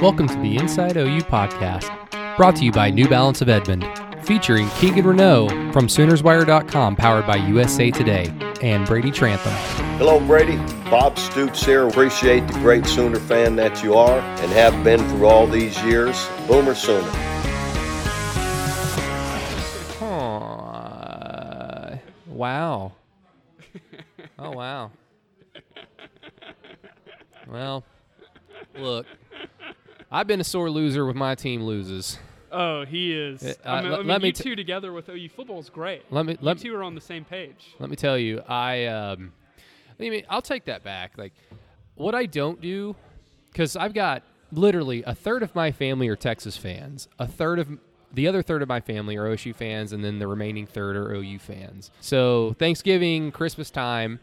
Welcome to the Inside OU podcast, brought to you by New Balance of Edmond, featuring Keegan Renault from SoonersWire.com, powered by USA Today, and Brady Trantham. Hello, Brady. Bob Stoops here. Appreciate the great Sooner fan that you are and have been through all these years. Boomer Sooner. Aw, wow. Oh, wow. Well, look, I've been a sore loser with my team loses. Oh, he is. Uh, I mean, I mean, let me you t- two together with OU football is great. Let me you let, two are on the same page. let me tell you, I um, I mean, I'll take that back. Like, what I don't do, because I've got literally a third of my family are Texas fans, a third of the other third of my family are OSU fans, and then the remaining third are OU fans. So Thanksgiving, Christmas time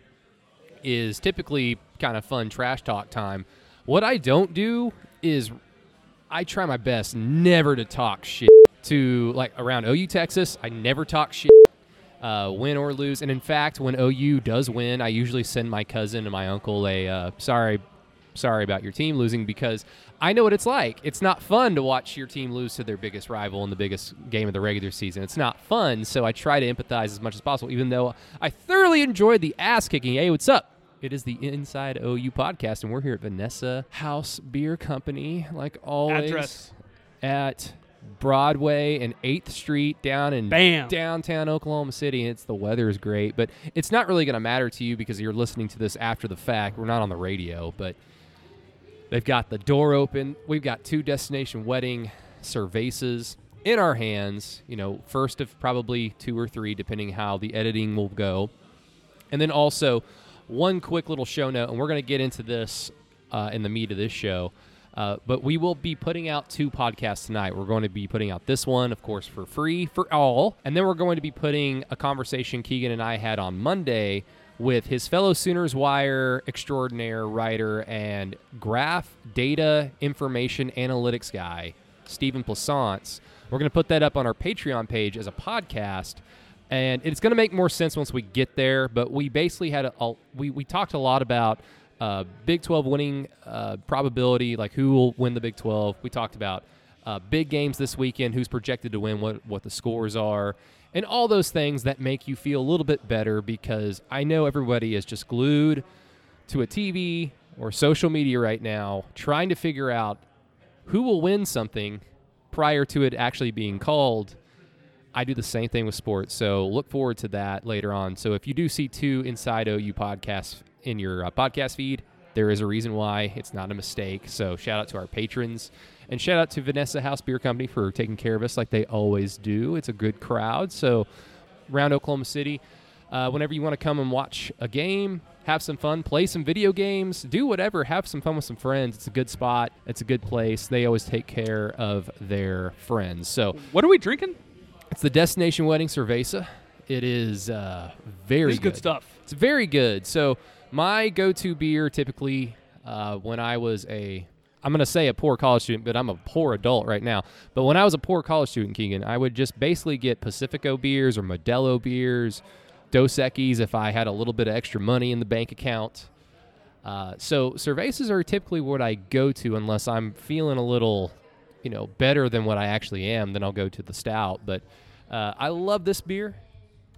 is typically kind of fun trash talk time. What I don't do is I try my best never to talk shit to like around OU Texas. I never talk shit, uh, win or lose. And in fact, when OU does win, I usually send my cousin and my uncle a uh, sorry, sorry about your team losing because I know what it's like. It's not fun to watch your team lose to their biggest rival in the biggest game of the regular season. It's not fun. So I try to empathize as much as possible, even though I thoroughly enjoyed the ass kicking. Hey, what's up? It is the Inside OU podcast, and we're here at Vanessa House Beer Company, like always Address. at Broadway and 8th Street down in Bam. downtown Oklahoma City. And it's the weather is great, but it's not really going to matter to you because you're listening to this after the fact. We're not on the radio, but they've got the door open. We've got two destination wedding cervezas in our hands. You know, first of probably two or three, depending how the editing will go. And then also one quick little show note, and we're going to get into this uh, in the meat of this show. Uh, but we will be putting out two podcasts tonight. We're going to be putting out this one, of course, for free for all. And then we're going to be putting a conversation Keegan and I had on Monday with his fellow Sooners Wire extraordinaire writer and graph data information analytics guy, Stephen Plaisance. We're going to put that up on our Patreon page as a podcast and it's going to make more sense once we get there. But we basically had a, a we we talked a lot about uh, Big Twelve winning uh, probability, like who will win the Big Twelve. We talked about uh, big games this weekend, who's projected to win, what what the scores are, and all those things that make you feel a little bit better because I know everybody is just glued to a TV or social media right now, trying to figure out who will win something prior to it actually being called. I do the same thing with sports, so look forward to that later on. So if you do see two Inside OU podcasts in your uh, podcast feed, there is a reason why. It's not a mistake. So shout out to our patrons and shout out to Vanessa House Beer Company for taking care of us like they always do. It's a good crowd. So around Oklahoma City, uh, whenever you want to come and watch a game, have some fun, play some video games, do whatever, have some fun with some friends. It's a good spot. It's a good place. They always take care of their friends. So What are we drinking? It's the Destination Wedding Cerveza. It is uh, very is good stuff. It's very good. So my go-to beer typically uh, when I was a I'm going to say a poor college student, but I'm a poor adult right now. But when I was a poor college student, Keegan, I would just basically get Pacifico beers or Modelo beers, Dos Equis if I had a little bit of extra money in the bank account. Uh, so cervezas are typically what I go to unless I'm feeling a little, you know, better than what I actually am. Then I'll go to the stout. But uh, I love this beer,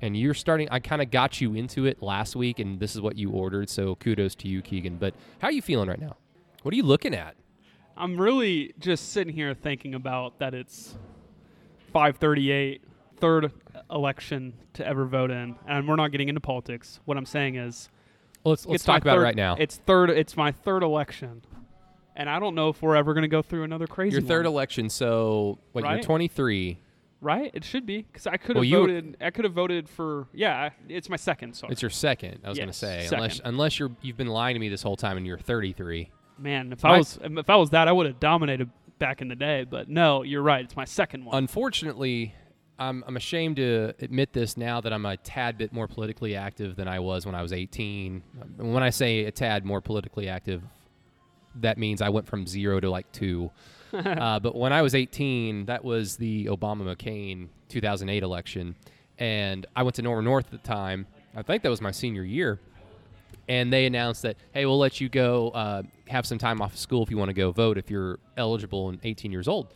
and you're starting. I kind of got you into it last week, and this is what you ordered. So kudos to you, Keegan. But how are you feeling right now? What are you looking at? I'm really just sitting here thinking about that it's 538, third election to ever vote in, and we're not getting into politics. What I'm saying is, Well, let's let's talk about third- it right now. It's third. It's my third election, and I don't know if we're ever going to go through another crazy. Your third one, election. So what? You're 23. Right? It should be because I could have Well, voted. I could have voted for. Yeah, it's my second. Sorry, It's your second. I was going to say unless second. unless you're you've been lying to me this whole time and you're 33. man. If My- I was if I was that, I would have dominated back in the day. But no, you're right. It's my second one. Unfortunately, I'm, I'm ashamed to admit this now that I'm a tad bit more politically active than I was when I was 18. When I say a tad more politically active, that means I went from zero to like two. uh, but when I was 18, that was the Obama McCain 2008 election. And I went to Norman North at the time. I think that was my senior year. and they announced that hey, we'll let you go uh, have some time off of school if you want to go vote if you're eligible and 18 years old.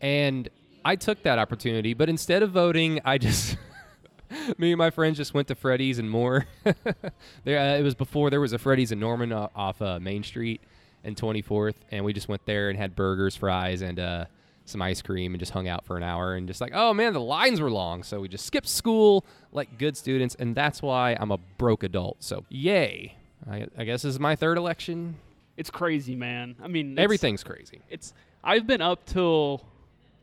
And I took that opportunity, but instead of voting, I just me and my friends just went to Freddy's and more. there, uh, it was before there was a Freddy's in Norman uh, off uh, Main Street and 24th, and we just went there and had burgers, fries, and uh, some ice cream, and just hung out for an hour. And just like, oh man, the lines were long, so we just skipped school like good students, and that's why I'm a broke adult. So yay! I, I guess this is my third election. It's crazy, man. I mean, Everything's crazy. It's I've been up till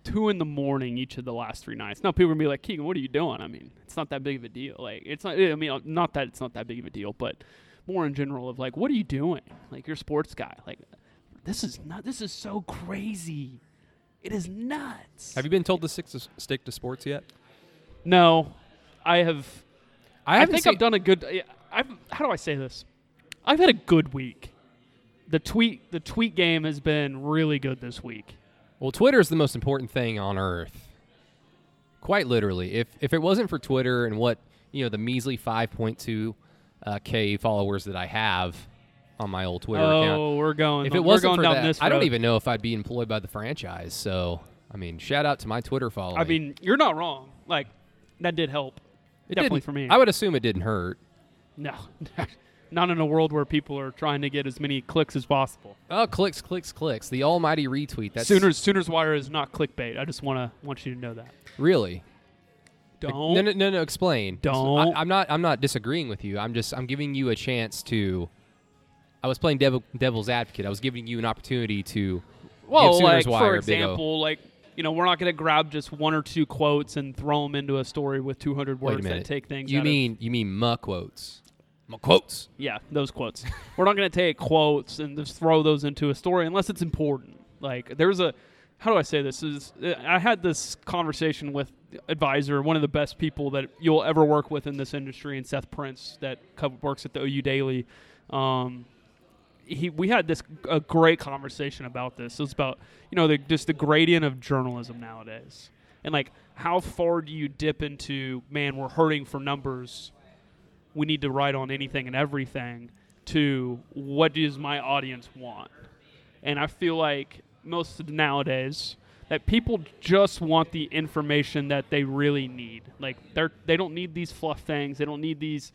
two in the morning each of the last three nights. Now people are gonna be like, Keegan, what are you doing? I mean, it's not that big of a deal. Like, it's not. I mean, not that it's not that big of a deal, but more in general of like, what are you doing? Like, you're a sports guy. Like, this is not. This is so crazy. It is nuts. Have you been told to stick to, stick to sports yet? No, I have. I, haven't think I've done a good. I've. How do I say this? I've had a good week. The tweet. The tweet game has been really good this week. Well, Twitter is the most important thing on earth. Quite literally. If if it wasn't for Twitter and what, you know, the measly 5.2 uh, K followers that I have on my old Twitter oh, account. Oh, we're going. If it wasn't going for down that, this I don't even know if I'd be employed by the franchise. So, I mean, shout out to my Twitter following. I mean, you're not wrong. Like that did help. It definitely for me. I would assume it didn't hurt. No, not in a world where people are trying to get as many clicks as possible. Oh, clicks, clicks, clicks. The almighty retweet. That's Sooners Sooners Wire is not clickbait. I just want to want you to know that. really. Don't. No, no, no, no. Explain. Don't. I, I'm not. I'm not disagreeing with you. I'm just. I'm giving you a chance to. I was playing devil, devil's advocate. I was giving you an opportunity to. well, like for example, like you know, we're not going to grab just one or two quotes and throw them into a story with 200 Wait a words that take things. You out of- mean you mean muh quotes? Muh quotes. Yeah, those quotes. We're not going to take quotes and just throw those into a story unless it's important. Like there's a how do I say this is uh, I had this conversation with advisor, one of the best people that you'll ever work with in this industry, and Seth Prince that works at the OU Daily. Um, he we had this a great conversation about this. It was about you know the, just the gradient of journalism nowadays, and like how far do you dip into man we're hurting for numbers we need to write on anything and everything to what does my audience want and i feel like most of nowadays that people just want the information that they really need like they're they don't need these fluff things they don't need these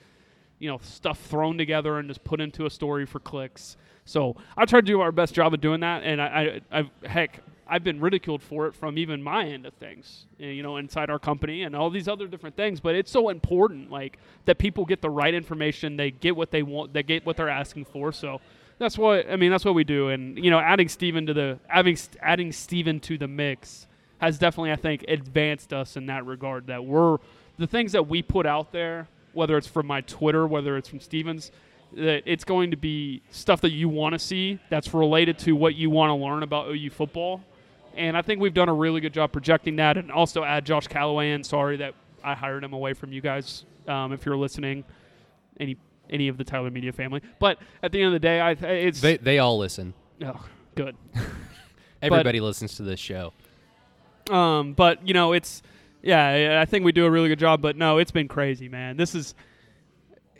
you know stuff thrown together and just put into a story for clicks so i try to do our best job of doing that and i, I I've heck I've been ridiculed for it from even my end of things, eh, you know, inside our company and all these other different things. But it's so important, like that people get the right information, they get what they want, they get what they're asking for. So that's what I mean. That's what we do. And you know, adding Steven to the adding adding Steven to the mix has definitely, I think, advanced us in that regard. That we're the things that we put out there, whether it's from my Twitter, whether it's from Stevens. That it's going to be stuff that you want to see that's related to what you want to learn about OU football, and I think we've done a really good job projecting that. And also add Josh Calloway in. Sorry that I hired him away from you guys. Um, if you're listening, any any of the Tyler Media family. But at the end of the day, I it's They they all listen. oh, good. Everybody listens to this show. Um, but you know, it's yeah, I think we do a really good job. But no, it's been crazy, man. This is,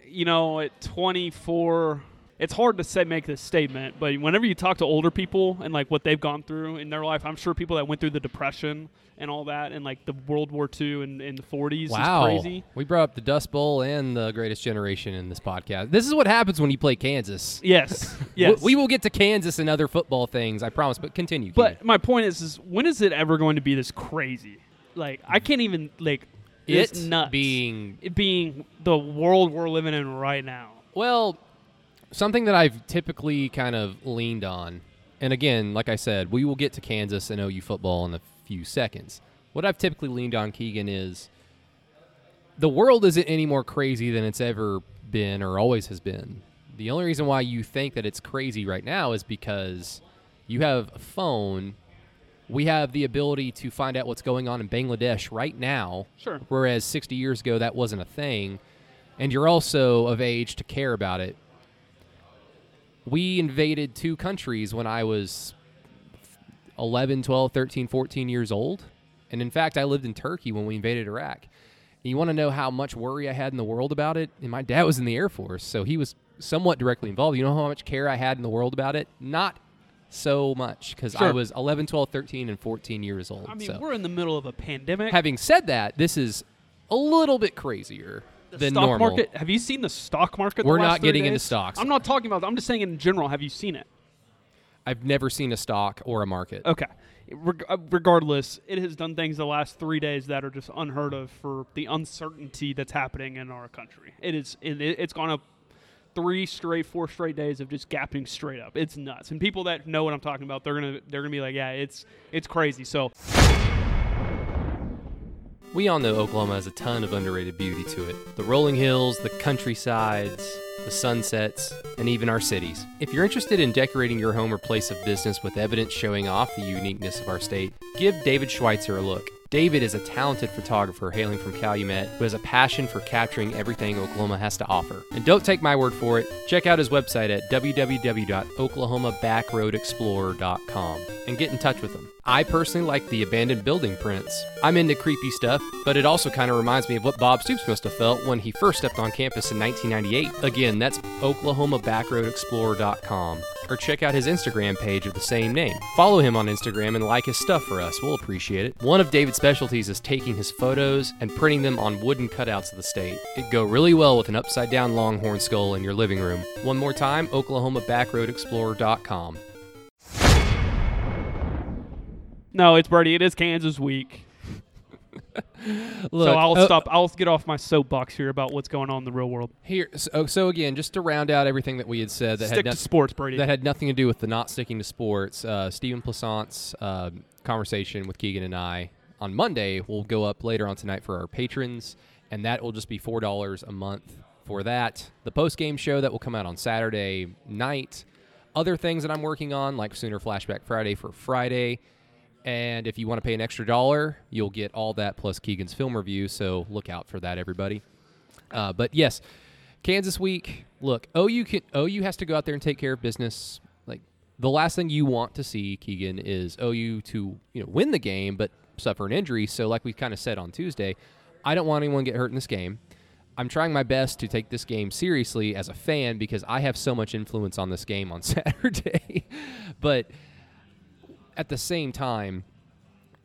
you know, at 24, it's hard to say make this statement. But whenever you talk to older people and like what they've gone through in their life, I'm sure people that went through the depression and all that, and like the World War II and in the 40s Wow. is crazy. We brought up the Dust Bowl and the Greatest Generation in this podcast. This is what happens when you play Kansas. Yes, yes. We will get to Kansas and other football things, I promise. But continue. But Keegan. my point is, is when is it ever going to be this crazy? Like I can't even like it's it nuts. being it being the world we're living in right now. Well, something that I've typically kind of leaned on, and again, like I said, we will get to Kansas and OU football in a few seconds. What I've typically leaned on, Keegan, is the world isn't any more crazy than it's ever been or always has been. The only reason why you think that it's crazy right now is because you have a phone. We have the ability to find out what's going on in Bangladesh right now Sure. whereas 60 years ago that wasn't a thing and you're also of age to care about it we invaded two countries when i was 11 12 13 14 years old and in fact i lived in turkey when we invaded iraq and you want to know how much worry i had in the world about it and my dad was in the air force so he was somewhat directly involved. You know how much care I had in the world about it? Not so much because I was 11, 12, 13, and 14 years old. I mean, so. we're in the middle of a pandemic. Having said that, this is a little bit crazier the than stock normal. market. Have you seen the stock market? We're last not getting into stocks. I'm not talking about. I'm just saying in general. Have you seen it? I've never seen a stock or a market. Okay. Reg- uh, regardless, it has done things the last three days that are just unheard of for the uncertainty that's happening in our country. It is. It- it's gone up three straight, four straight days of just gapping straight up. It's nuts. And people that know what I'm talking about, they're gonna they're gonna be like, yeah, it's it's crazy. So We all know Oklahoma has a ton of underrated beauty to it. The rolling hills, the countrysides, the sunsets, and even our cities. If you're interested in decorating your home or place of business with evidence showing off the uniqueness of our state, give David Schweitzer a look. David is a talented photographer hailing from Calumet who has a passion for capturing everything Oklahoma has to offer. And don't take my word for it, check out his website at www.oklahomabackroadexplorer.com and get in touch with him. I personally like the abandoned building prints. I'm into creepy stuff, but it also kind of reminds me of what Bob Stoops must have felt when he first stepped on campus in 1998. Again, that's oklahomabackroadexplorer.com or check out his Instagram page of the same name. Follow him on Instagram and like his stuff for us. We'll appreciate it. One of David's specialties is taking his photos and printing them on wooden cutouts of the state. It'd go really well with an upside down longhorn skull in your living room. One more time, oklahomabackroadexplorer.com. no, it's Brady. It is Kansas week. Look, so I'll uh, stop. I'll get off my soapbox here about what's going on in the real world. Here, so, so again, just to round out everything that we had said that Stick had, to sports, Brady. that had nothing to do with the not sticking to sports, uh, Stephen Plaisance's uh, conversation with Keegan and I on Monday will go up later on tonight for our patrons, and that will just be four dollars a month for that. The post game show that will come out on Saturday night. Other things that I'm working on, like Sooner Flashback Friday for Friday. And if you want to pay an extra dollar, you'll get all that plus Keegan's film review. So look out for that, everybody. Uh, but yes, Kansas week. Look, OU can OU has to go out there and take care of business. Like the last thing you want to see, Keegan, is OU to you know win the game but suffer an injury. So like we kind of said on Tuesday, I don't want anyone to get hurt in this game. I'm trying my best to take this game seriously as a fan because I have so much influence on this game on Saturday. but at the same time,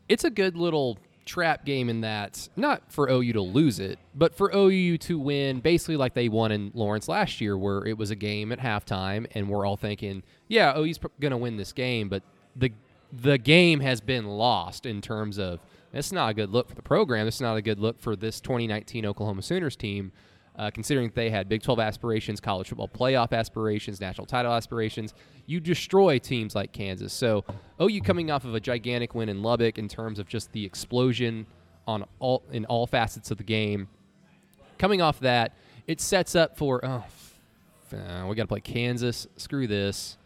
it's a good little trap game in that not for OU to lose it, but for OU to win basically like they won in Lawrence last year, where it was a game at halftime, and we're all thinking, yeah, OU's going to win this game, but the the game has been lost in terms of it's not a good look for the program. It's not a good look for this 2019 Oklahoma Sooners team. Uh, considering they had Big 12 aspirations, college football playoff aspirations, national title aspirations, you destroy teams like Kansas. So, OU coming off of a gigantic win in Lubbock in terms of just the explosion on all in all facets of the game. Coming off that, it sets up for oh, uh, we got to play Kansas. Screw this.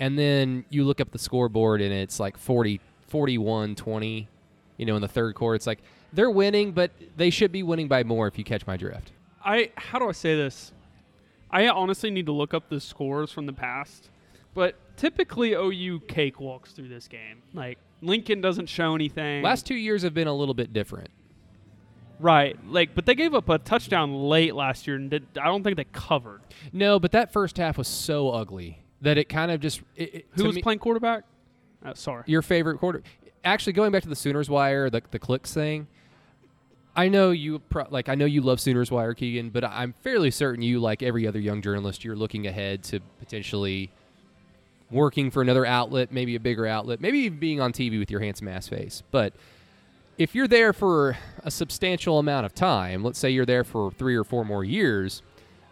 And then you look up the scoreboard and it's like 40, 41 20. You know, in the third quarter, it's like they're winning, but they should be winning by more if you catch my drift. I how do I say this? I honestly need to look up the scores from the past, but typically OU cakewalks through this game. Like Lincoln doesn't show anything. Last two years have been a little bit different. right, like but they gave up a touchdown late last year, and did, I don't think they covered. No, but that first half was so ugly that it kind of just. It, it- Who was me- playing quarterback? Uh, sorry. your favorite quarter? Actually, going back to the Sooners wire, the the clicks thing. I know you pro- like. I know you love Sooners wire, Keegan, but I'm fairly certain you, like every other young journalist, you're looking ahead to potentially working for another outlet, maybe a bigger outlet, maybe even being on TV with your handsome ass face. But if you're there for a substantial amount of time, let's say you're there for three or four more years,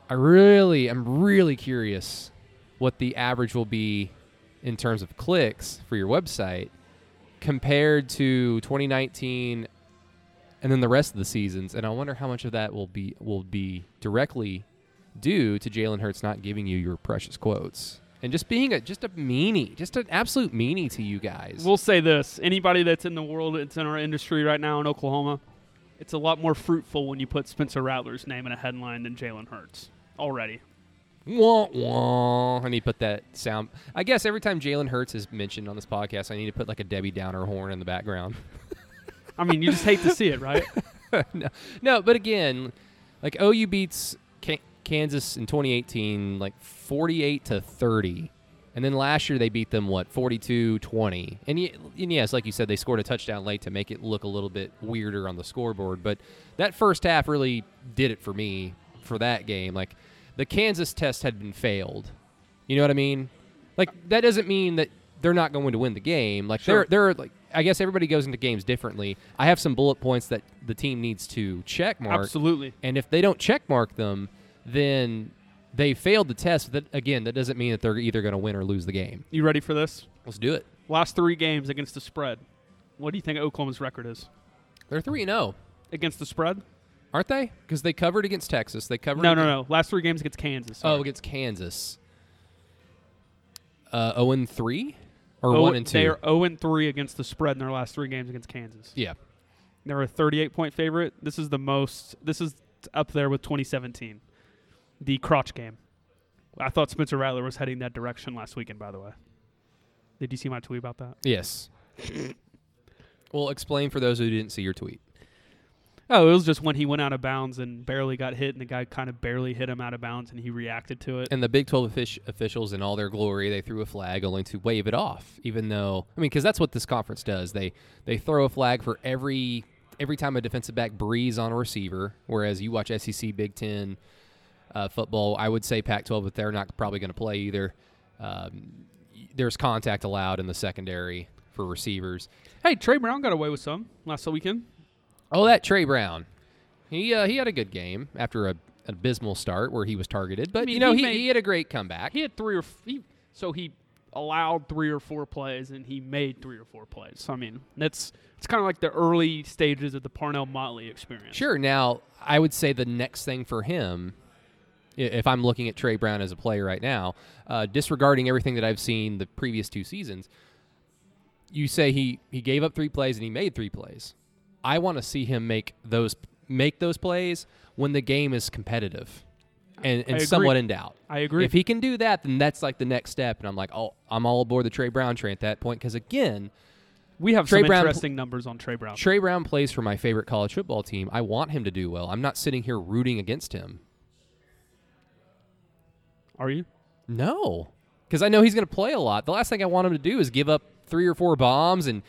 I really, I'm really curious what the average will be in terms of clicks for your website compared to 2019 and then the rest of the seasons. And I wonder how much of that will be will be directly due to Jalen Hurts not giving you your precious quotes and just being a just a meanie, just an absolute meanie to you guys. We'll say this: anybody that's in the world, that's in our industry right now in Oklahoma, it's a lot more fruitful when you put Spencer Rattler's name in a headline than Jalen Hurts already. Wah, wah. I need to put that sound. I guess every time Jalen Hurts is mentioned on this podcast, I need to put like a Debbie Downer horn in the background. I mean, you just hate to see it, right? no, no, but again, like OU beats K- Kansas in 2018 like 48 to 30. And then last year they beat them what 42-20. And, y- and yes, like you said, they scored a touchdown late to make it look a little bit weirder on the scoreboard. But that first half really did it for me for that game. Like the Kansas test had been failed. You know what I mean? Like that doesn't mean that they're not going to win the game. Like Sure. they're they're like I guess everybody goes into games differently. I have some bullet points that the team needs to check mark. Absolutely. And if they don't check mark them, then they failed the test. That again, that doesn't mean that they're either going to win or lose the game. You ready for this? Let's do it. Last three games against the spread. What do you think Oklahoma's record is They're three and zero, against the spread? aren't they? Because they covered against Texas. They covered. No, no, no. Last three games against Kansas. Oh, against Kansas. Uh, zero and three, or Oh, one and two. They are 0 and 3 against the spread in their last three games against Kansas. yeah. They're a 38 point favorite. This is the most. This is up there with 2017, the crotch game. I thought Spencer Rattler was heading that direction last weekend. By the way, did you see my tweet about that? Yes. well, explain for those who didn't see your tweet. Oh, it was just when he went out of bounds and barely got hit, and the guy kind of barely hit him out of bounds, and he reacted to it. And the Big 12 offic- officials, in all their glory, they threw a flag only to wave it off. Even though, I mean, because that's what this conference does. They they throw a flag for every every time a defensive back breathes on a receiver. Whereas you watch SEC, Big Ten uh, football, I would say Pac-12, but they're not probably going to play either. Um, there's contact allowed in the secondary for receivers. Hey, Tre Brown got away with some last weekend. Oh, that Tre Brown, he uh, he had a good game after a an abysmal start where he was targeted, but mean, you know he he, made- he had a great comeback. He had three or f- he, so he allowed three or four plays, and he made three or four plays. So I mean, that's it's kind of like the early stages of the Parnell Motley experience. Sure. Now, I would say the next thing for him, if I'm looking at Tre Brown as a player right now, uh, disregarding everything that I've seen the previous two seasons, you say he he gave up three plays and he made three plays. I want to see him make those make those plays when the game is competitive and, and somewhat in doubt. I agree. If he can do that, then that's like the next step. And I'm like, oh, I'm all aboard the Tre Brown train at that point because again, we have Trey some Brown pl- interesting numbers on Tre Brown. Tre Brown plays for my favorite college football team. I want him to do well. I'm not sitting here rooting against him. Are you? No, because I know he's going to play a lot. The last thing I want him to do is give up three or four bombs and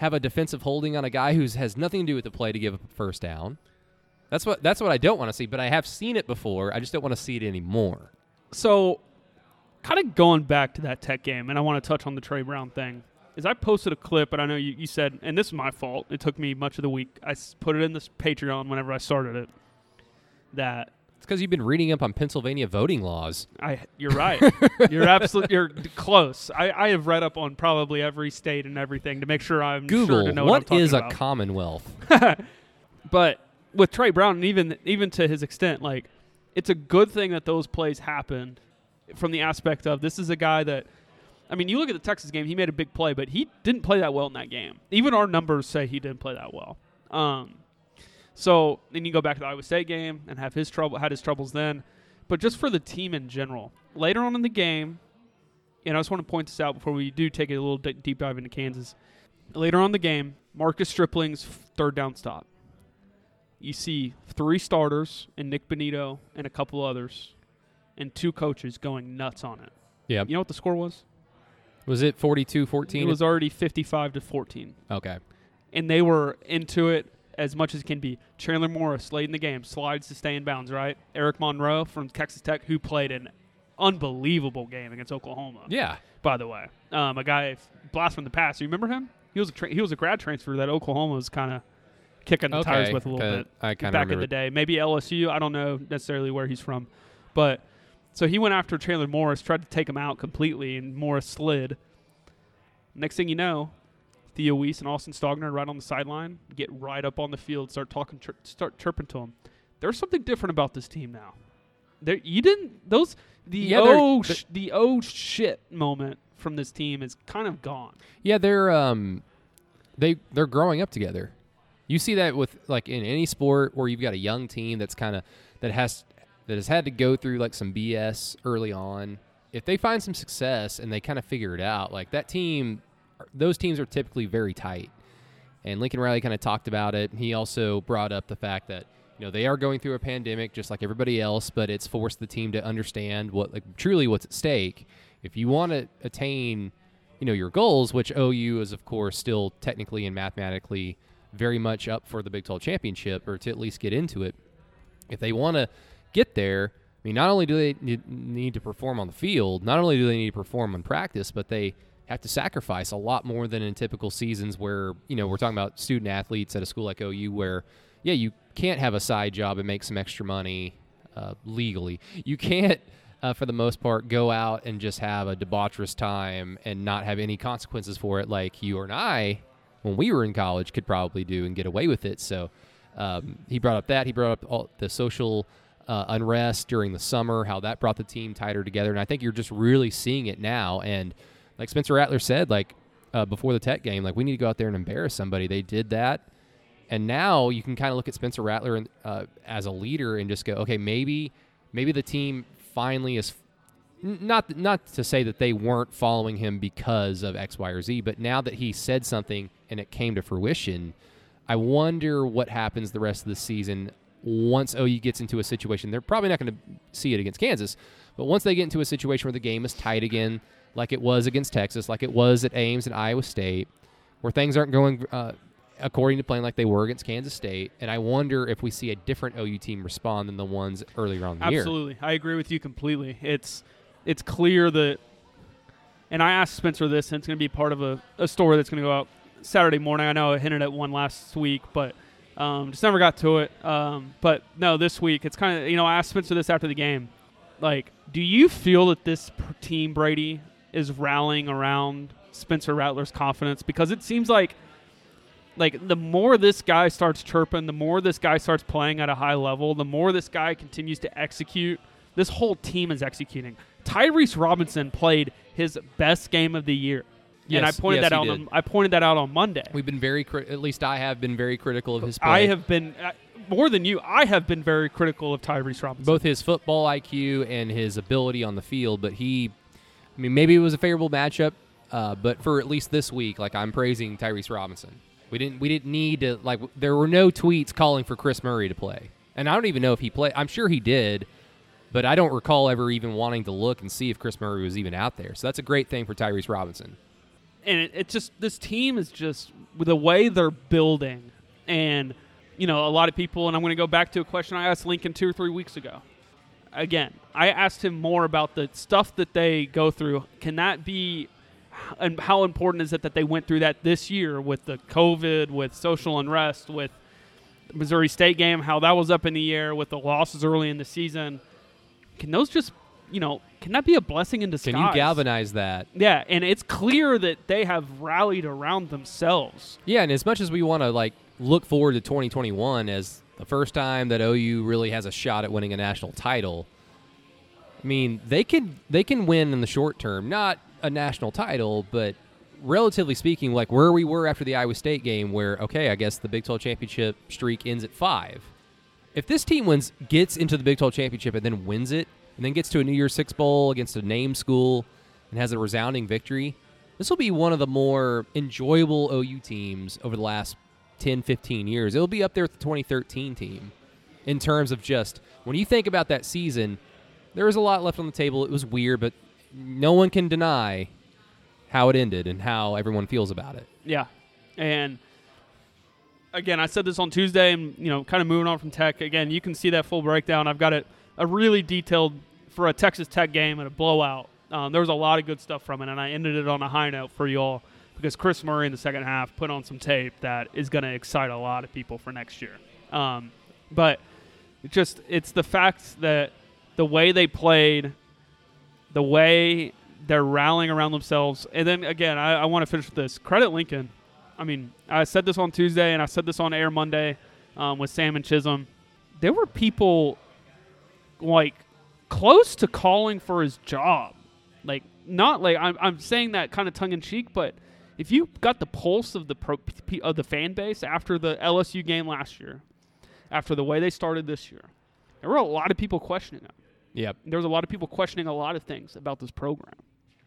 have a defensive holding on a guy who has nothing to do with the play to give up a first down. That's what that's what I don't want to see. But I have seen it before. I just don't want to see it anymore. So, kind of going back to that Tech game, and I want to touch on the Tre Brown thing. Is I posted a clip, and I know you, you said, and this is my fault. It took me much of the week. I put it in this Patreon whenever I started it. That It's because you've been reading up on Pennsylvania voting laws. I, you're right. you're absolutely, you're close. I, I have read up on probably every state and everything to make sure I'm Google sure to know what, I'm what is a commonwealth. But with Tre Brown, and even even to his extent, like it's a good thing that those plays happened from the aspect of this is a guy that. I mean, you look at the Texas game; he made a big play, but he didn't play that well in that game. Even our numbers say he didn't play that well. Um, so then you go back to the Iowa State game and have his trouble, had his troubles then. But just for the team in general, later on in the game, and I just want to point this out before we do take a little d- deep dive into Kansas. Later on in the game, Marcus Stripling's third down stop you see three starters and Nik Bonitto and a couple others and two coaches going nuts on it. Yeah. You know what the score was? Was it 42-14? It was already 55 to 14. okay. And they were into it as much as can be. Chandler Morris late in the game slides to stay in bounds, right? Eric Monroe from Texas Tech who played an unbelievable game against Oklahoma. Yeah. By the way, um, a guy blast from the past. You remember him? He was a tra- he was a grad transfer that Oklahoma was kind of kicking the tires with a little bit. I back in the day. Maybe LSU. I don't know necessarily where he's from, but so he went after Chandler Morris, tried to take him out completely, and Morris slid. Next thing you know, Theo Wease and Austin Stogner right on the sideline get right up on the field, start talking, start chirping to them. There's something different about this team now. There, you didn't those the Yeah, oh sh- the oh shit moment from this team is kind of gone. Yeah, they're um, they they're growing up together. You see that with like in any sport where you've got a young team that's kind of that has that has had to go through like some BS early on. If they find some success and they kind of figure it out, like that team, those teams are typically very tight. And Lincoln Riley kind of talked about it. He also brought up the fact that You know, they are going through a pandemic just like everybody else, but it's forced the team to understand what like truly what's at stake. If you want to attain, you know, your goals, which OU is of course still technically and mathematically very much up for the Big 12 championship or to at least get into it. If they want to get there, I mean, not only do they need to perform on the field, not only do they need to perform in practice, but they have to sacrifice a lot more than in typical seasons where, you know, we're talking about student athletes at a school like OU where, yeah, you can't have a side job and make some extra money uh, legally. You can't, uh, for the most part, go out and just have a debaucherous time and not have any consequences for it like you and I, when we were in college, could probably do and get away with it. So um, he brought up that. He brought up all the social uh, unrest during the summer, how that brought the team tighter together. And I think you're just really seeing it now. And – like Spencer Rattler said, like uh, before the Tech game, like we need to go out there and embarrass somebody. They did that, and now you can kind of look at Spencer Rattler and, uh, as a leader and just go, okay, maybe maybe the team finally is. Not not to say that they weren't following him because of X, Y, or Z, but now that he said something and it came to fruition, I wonder what happens the rest of the season once OU gets into a situation. They're probably not going to see it against Kansas, but once they get into a situation where the game is tight again, like it was against Texas, like it was at Ames and Iowa State, where things aren't going uh, according to plan like they were against Kansas State. And I wonder if we see a different OU team respond than the ones earlier on the Absolutely. year. Absolutely, I agree with you completely. It's it's clear that, and I asked Spencer this, and it's going to be part of a, a story that's going to go out Saturday morning. I know I hinted at one last week, but um, just never got to it. Um, but no, this week it's kind of you know I asked Spencer this after the game, like, do you feel that this team Brady is rallying around Spencer Rattler's confidence because it seems like like the more this guy starts chirping, the more this guy starts playing at a high level, the more this guy continues to execute. This whole team is executing. Tyrese Robinson played his best game of the year. Yes, and I pointed yes, that out. On, I pointed that out on Monday. We've been very, cri- at least I have been very critical of his play. I have been uh, more than you. I have been very critical of Tyrese Robinson, both his football IQ and his ability on the field. But he I mean, maybe it was a favorable matchup, uh, but for at least this week, like I'm praising Tyrese Robinson. We didn't we didn't need to like there were no tweets calling for Chris Murray to play, and I don't even know if he played. I'm sure he did, but I don't recall ever even wanting to look and see if Chris Murray was even out there. So that's a great thing for Tyrese Robinson. And it, it just this team is just the way they're building, and you know a lot of people. And I'm going to go back to a question I asked Lincoln two or three weeks ago again, I asked him more about the stuff that they go through. Can that be, and how important is it that they went through that this year with the COVID, with social unrest, with the Missouri State game, how that was up in the air, with the losses early in the season? Can those just, you know, can that be a blessing in disguise? Can you galvanize that? Yeah, and it's clear that they have rallied around themselves. Yeah, and as much as we want to like look forward to 2021 as the first time that OU really has a shot at winning a national title. I mean, they can they can win in the short term, not a national title, but relatively speaking, like where we were after the Iowa State game, where okay, I guess the Big 12 championship streak ends at five. If this team wins, gets into the Big 12 championship and then wins it, and then gets to a New Year's Six bowl against a name school and has a resounding victory, this will be one of the more enjoyable OU teams over the last 10, 15 years. It'll be up there with the 2013 team in terms of just when you think about that season, there was a lot left on the table. It was weird, but no one can deny how it ended and how everyone feels about it. Yeah. And again, I said this on Tuesday and, you know, kind of moving on from tech. Again, you can see that full breakdown. I've got it a really detailed for a Texas Tech game and a blowout. Um, there was a lot of good stuff from it, and I ended it on a high note for you all because Chris Murray in the second half put on some tape that is going to excite a lot of people for next year. Um, but it just it's the fact that the way they played, the way they're rallying around themselves, and then again, I, I want to finish with this. Credit Lincoln. I mean, I said this on Tuesday and I said this on air Monday um, with Sam and Chisholm. There were people like close to calling for his job. Like, not like I'm, I'm saying that kind of tongue in cheek, but if you got the pulse of the pro, of the fan base after the LSU game last year, after the way they started this year, there were a lot of people questioning it. Yep. There was a lot of people questioning a lot of things about this program.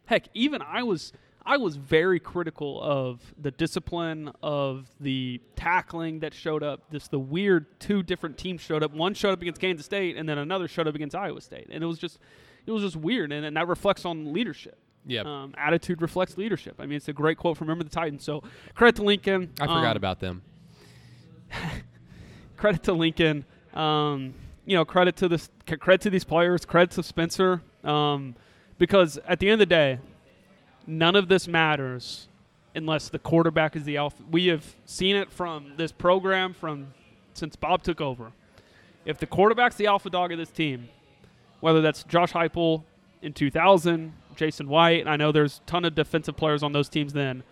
Heck, even I was I was very critical of the discipline of the tackling that showed up. This the weird two different teams showed up. One showed up against Kansas State, and then another showed up against Iowa State, and it was just it was just weird, and, and that reflects on leadership. Yeah, Um, attitude reflects leadership. I mean, it's a great quote from Remember the Titans. So credit to Lincoln. I forgot Um, about them. credit to Lincoln. Um, you know, credit to this, credit to these players, credit to Spencer, um, because at the end of the day, none of this matters unless the quarterback is the alpha. We have seen it from this program from since Bob took over. If the quarterback's the alpha dog of this team, whether that's Josh Heupel in 2000, Jason White, and I know there's a ton of defensive players on those teams then.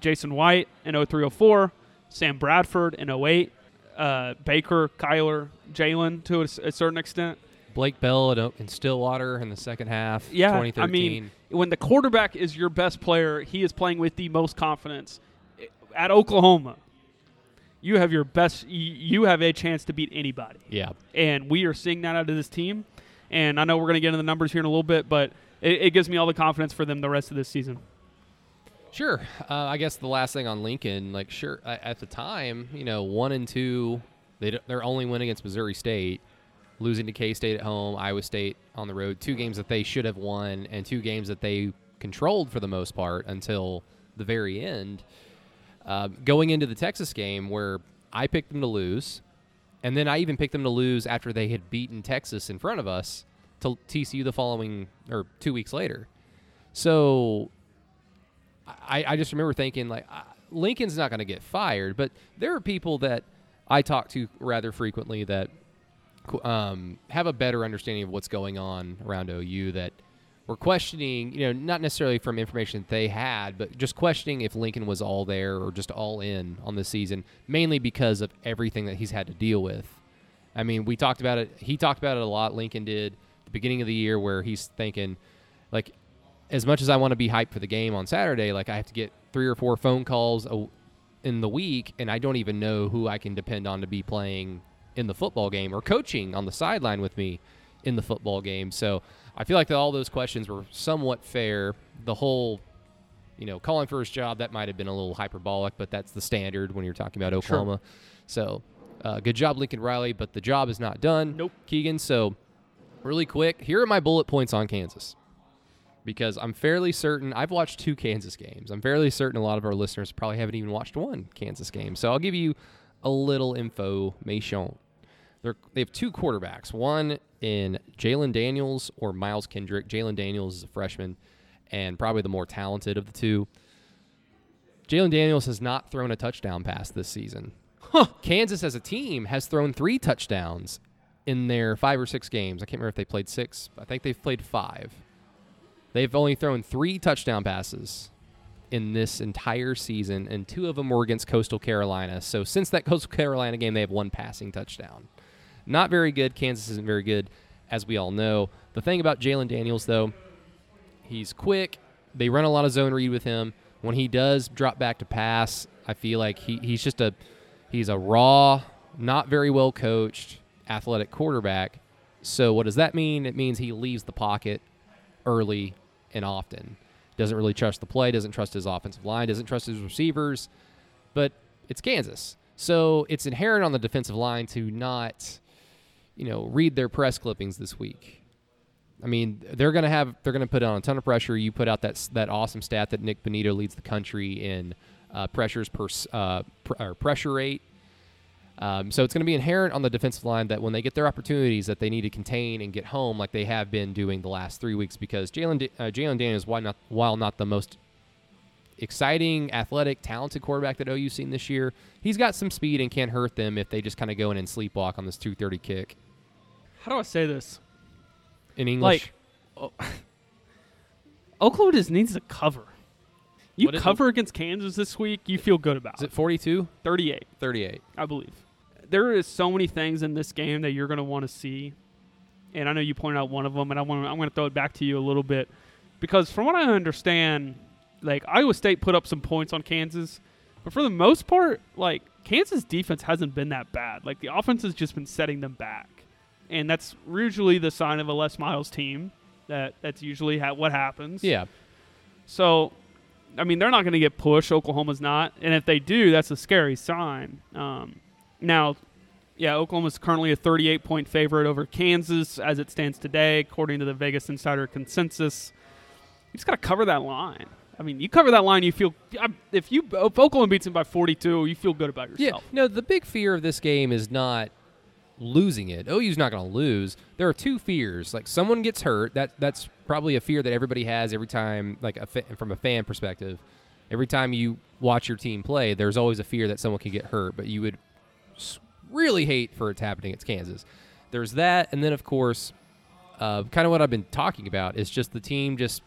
Jason White in 0304, Sam Bradford in 08, uh, Baker, Kyler, Jalen to a certain extent. Blake Bell in, in Stillwater in the second half. Yeah, 2013. I mean, when the quarterback is your best player, he is playing with the most confidence. At Oklahoma, you have your best. You have a chance to beat anybody, yeah, and we are seeing that out of this team. And I know we're going to get into the numbers here in a little bit, but it, it gives me all the confidence for them the rest of this season. Sure. Uh, I guess the last thing on Lincoln, like, sure, at the time, you know, one and two, they d- their only win against Missouri State, losing to K State at home, Iowa State on the road, two games that they should have won, and two games that they controlled for the most part until the very end. Uh, going into the Texas game, where I picked them to lose, and then I even picked them to lose after they had beaten Texas in front of us to TCU the following or two weeks later. So I, I just remember thinking like Lincoln's not going to get fired, but there are people that I talk to rather frequently that um, have a better understanding of what's going on around OU that were questioning, you know, not necessarily from information they had, but just questioning if Lincoln was all there or just all in on the season, mainly because of everything that he's had to deal with. I mean, we talked about it. He talked about it a lot. Lincoln did the beginning of the year, where he's thinking, like, as much as I want to be hyped for the game on Saturday, like I have to get three or four phone calls a, in the week, and I don't even know who I can depend on to be playing in the football game or coaching on the sideline with me in the football game. So I feel like that all those questions were somewhat fair. The whole, you know, calling for his job that might have been a little hyperbolic, but that's the standard when you're talking about Sure. Oklahoma. So uh, good job, Lincoln Riley, but the job is not done. Nope. Keegan. So really quick, here are my bullet points on Kansas because I'm fairly certain I've watched two Kansas games. I'm fairly certain a lot of our listeners probably haven't even watched one Kansas game. So I'll give you a little information. They're, they have two quarterbacks, one in Jalon Daniels or Miles Kendrick. Jalon Daniels is a freshman and probably the more talented of the two. Jalon Daniels has not thrown a touchdown pass this season. Kansas as a team has thrown three touchdowns in their five or six games. I can't remember if they played six. I think they've played five. They've only thrown three touchdown passes in this entire season, and two of them were against Coastal Carolina. So since that Coastal Carolina game, they have one passing touchdown. Not very good. Kansas isn't very good, as we all know. The thing about Jalon Daniels, though, he's quick. They run a lot of zone read with him. When he does drop back to pass, I feel like he, he's just a he's a raw, not very well coached, athletic quarterback. So what does that mean? It means he leaves the pocket early and often. Doesn't really trust the play, doesn't trust his offensive line, doesn't trust his receivers. But it's Kansas. So it's inherent on the defensive line to not, you know, read their press clippings this week. I mean, they're gonna have they're gonna put on a ton of pressure. You put out that that awesome stat that Nik Bonitto leads the country in uh, pressures per uh, pr- pressure rate. Um, so it's going to be inherent on the defensive line that when they get their opportunities, that they need to contain and get home like they have been doing the last three weeks. Because Jalen uh, Jalon Daniels, while not while not the most exciting, athletic, talented quarterback that OU's seen this year, he's got some speed and can't hurt them if they just kind of go in and sleepwalk on this 230 kick. How do I say this? In English, Like, oh, Oklahoma just needs to cover. You What is it? cover against Kansas this week, you feel good about is it 42? 38, 38. I believe. There is so many things in this game that you're going to want to see, and I know you pointed out one of them, and I want I'm going to throw it back to you a little bit because from what I understand, like Iowa State put up some points on Kansas, but for the most part, like Kansas defense hasn't been that bad. Like the offense has just been setting them back, and that's usually the sign of a Les Miles team. That that's usually ha- what happens. Yeah. So I mean, they're not going to get pushed. Oklahoma's not, and if they do, that's a scary sign. Um, now, yeah, Oklahoma is currently a 38 point favorite over Kansas as it stands today, according to the Vegas Insider consensus. You just got to cover that line. I mean, you cover that line, you feel if you if Oklahoma beats them by 42, you feel good about yourself. Yeah, no, the big fear of this game is not losing it. OU's not going to lose. There are two fears. Like someone gets hurt. That that's probably a fear that everybody has every time. Like a fa- from a fan perspective, every time you watch your team play, there's always a fear that someone can get hurt. But you would really hate for it's happening. It's Kansas. There's that, and then of course, uh, kind of what I've been talking about is just the team just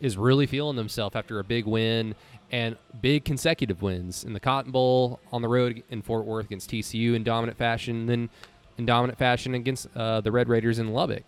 is really feeling themselves after a big win and big consecutive wins in the Cotton Bowl on the road in Fort Worth against TCU in dominant fashion, then in dominant fashion against uh, the Red Raiders in Lubbock.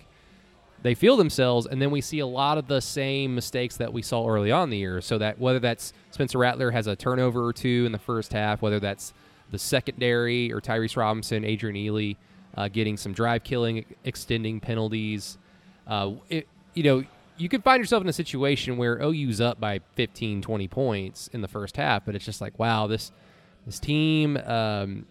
They feel themselves, and then we see a lot of the same mistakes that we saw early on the year. So that whether that's Spencer Rattler has a turnover or two in the first half, whether that's the secondary or Tyrese Robinson, Adrian Ealy uh, getting some drive killing, extending penalties. Uh, it, you know, you could find yourself in a situation where OU's up by 15, 20 points in the first half, but it's just like, wow, this this team, um,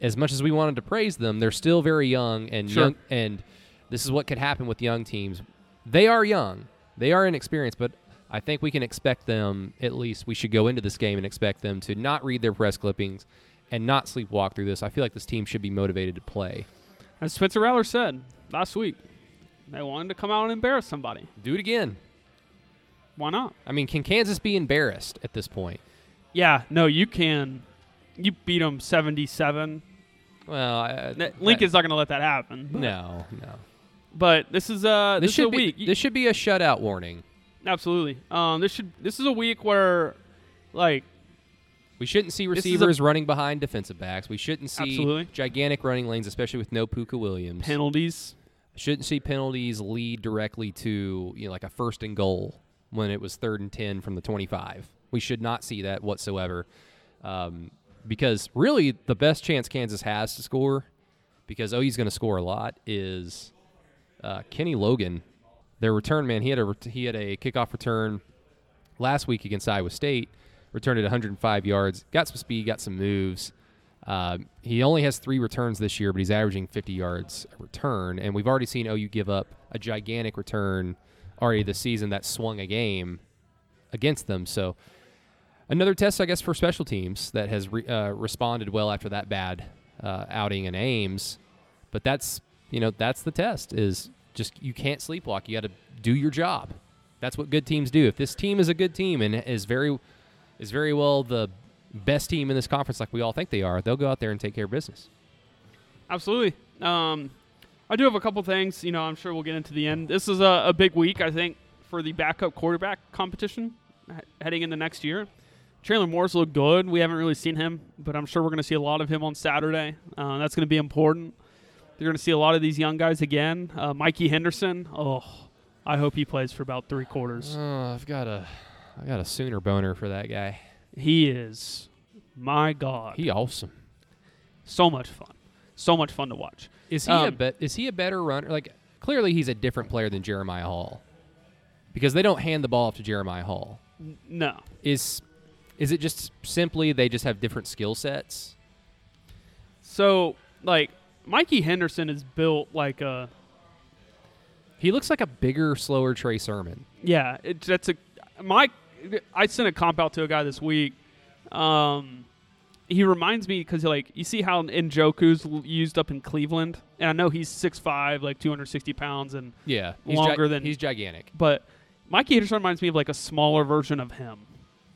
as much as we wanted to praise them, they're still very young and Sure. young, and this is what could happen with young teams. They are young, they are inexperienced, but I think we can expect them. At least we should go into this game and expect them to not read their press clippings and not sleepwalk through this. I feel like this team should be motivated to play. As Spencer Rattler said last week, they wanted to come out and embarrass somebody. Do it again. Why not? I mean, can Kansas be embarrassed at this point? Yeah, no, you can. You beat them 77. Well, N- Lincoln's not going to let that happen. but- no, no. But this is uh this, This is should a be week. This should be a shutout warning. Absolutely. Um, this should this is a week where, like, We shouldn't see a- receivers running behind defensive backs. We shouldn't see Absolutely. gigantic running lanes, especially with no Pooka Williams. penalties. shouldn't see penalties lead directly to you know like a first and goal when it was third and ten from the twenty-five. We should not see that whatsoever, um, because really the best chance Kansas has to score, because OU's going to score a lot, is uh, Kenny Logan, their return man. He had a he had a kickoff return last week against Iowa State, returned it 105 yards, got some speed, got some moves. Um, he only has three returns this year, but he's averaging 50 yards a return. And we've already seen OU give up a gigantic return already this season that swung a game against them. So another test, I guess, for special teams that has re- uh, responded well after that bad uh, outing in Ames. But that's you know that's the test is just you can't sleepwalk. You got to do your job. That's what good teams do. If this team is a good team and is very is very well the best team in this conference, like we all think they are, they'll go out there and take care of business. Absolutely. Um, I do have a couple things. You know, I'm sure we'll get into the end. This is a, a big week, I think, for the backup quarterback competition he- heading into next year. Traylon Moore's looked good. We haven't really seen him, but I'm sure we're going to see a lot of him on Saturday. Uh, that's going to be important. You're going to see a lot of these young guys again. Uh, Mikey Henderson. Oh, I hope he plays for about three quarters. Oh, I've got a I got a sooner boner for that guy. He is, my God, He awesome. so much fun. So much fun to watch. Is he a Um, bet? Is he a better runner? Like clearly, he's a different player than Jeremiah Hall because they don't hand the ball off to Jeremiah Hall. No. Is is it just simply they just have different skill sets? So, like, Mikey Henderson is built like a He looks like a bigger, slower Trey Sermon. yeah. It, that's a Mike. I sent a comp out to a guy this week. Um, he reminds me because like you see how Njoku's used up in Cleveland, and I know he's 6'5", like two hundred sixty pounds, and Yeah, he's Longer than- he's gigantic. but Mikey Henderson reminds me of like a smaller version of him.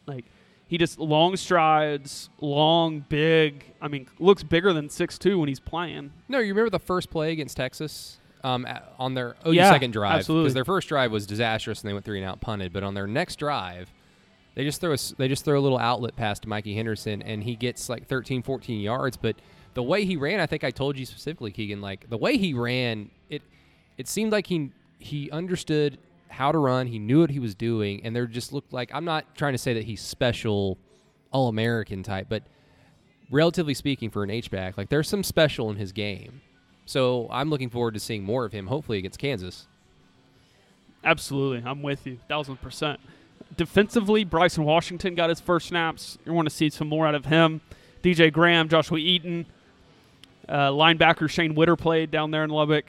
Like he just long strides, long, big. I mean, looks bigger than six two when he's playing. No, you remember the first play against Texas um, a- on their OU Yeah, second drive? absolutely. Because their first drive was disastrous and they went three and out punted. But on their next drive, they just throw a, they just throw a little outlet pass to Mikey Henderson and he gets like 13, 14 yards. But the way he ran, I think I told you specifically, Keegan. Like the way he ran, it it seemed like he he understood how to run. He knew what he was doing, and there just looked like I'm not trying to say that he's special, all American type, but relatively speaking, for an H back, like there's some special in his game. So I'm looking forward to seeing more of him, hopefully against Kansas. Absolutely, I'm with you, thousand percent. Defensively, Bryson Washington got his first snaps. You want to see some more out of him. DJ Graham, Joshua Eaton, uh, linebacker Shane Whitter played down there in Lubbock.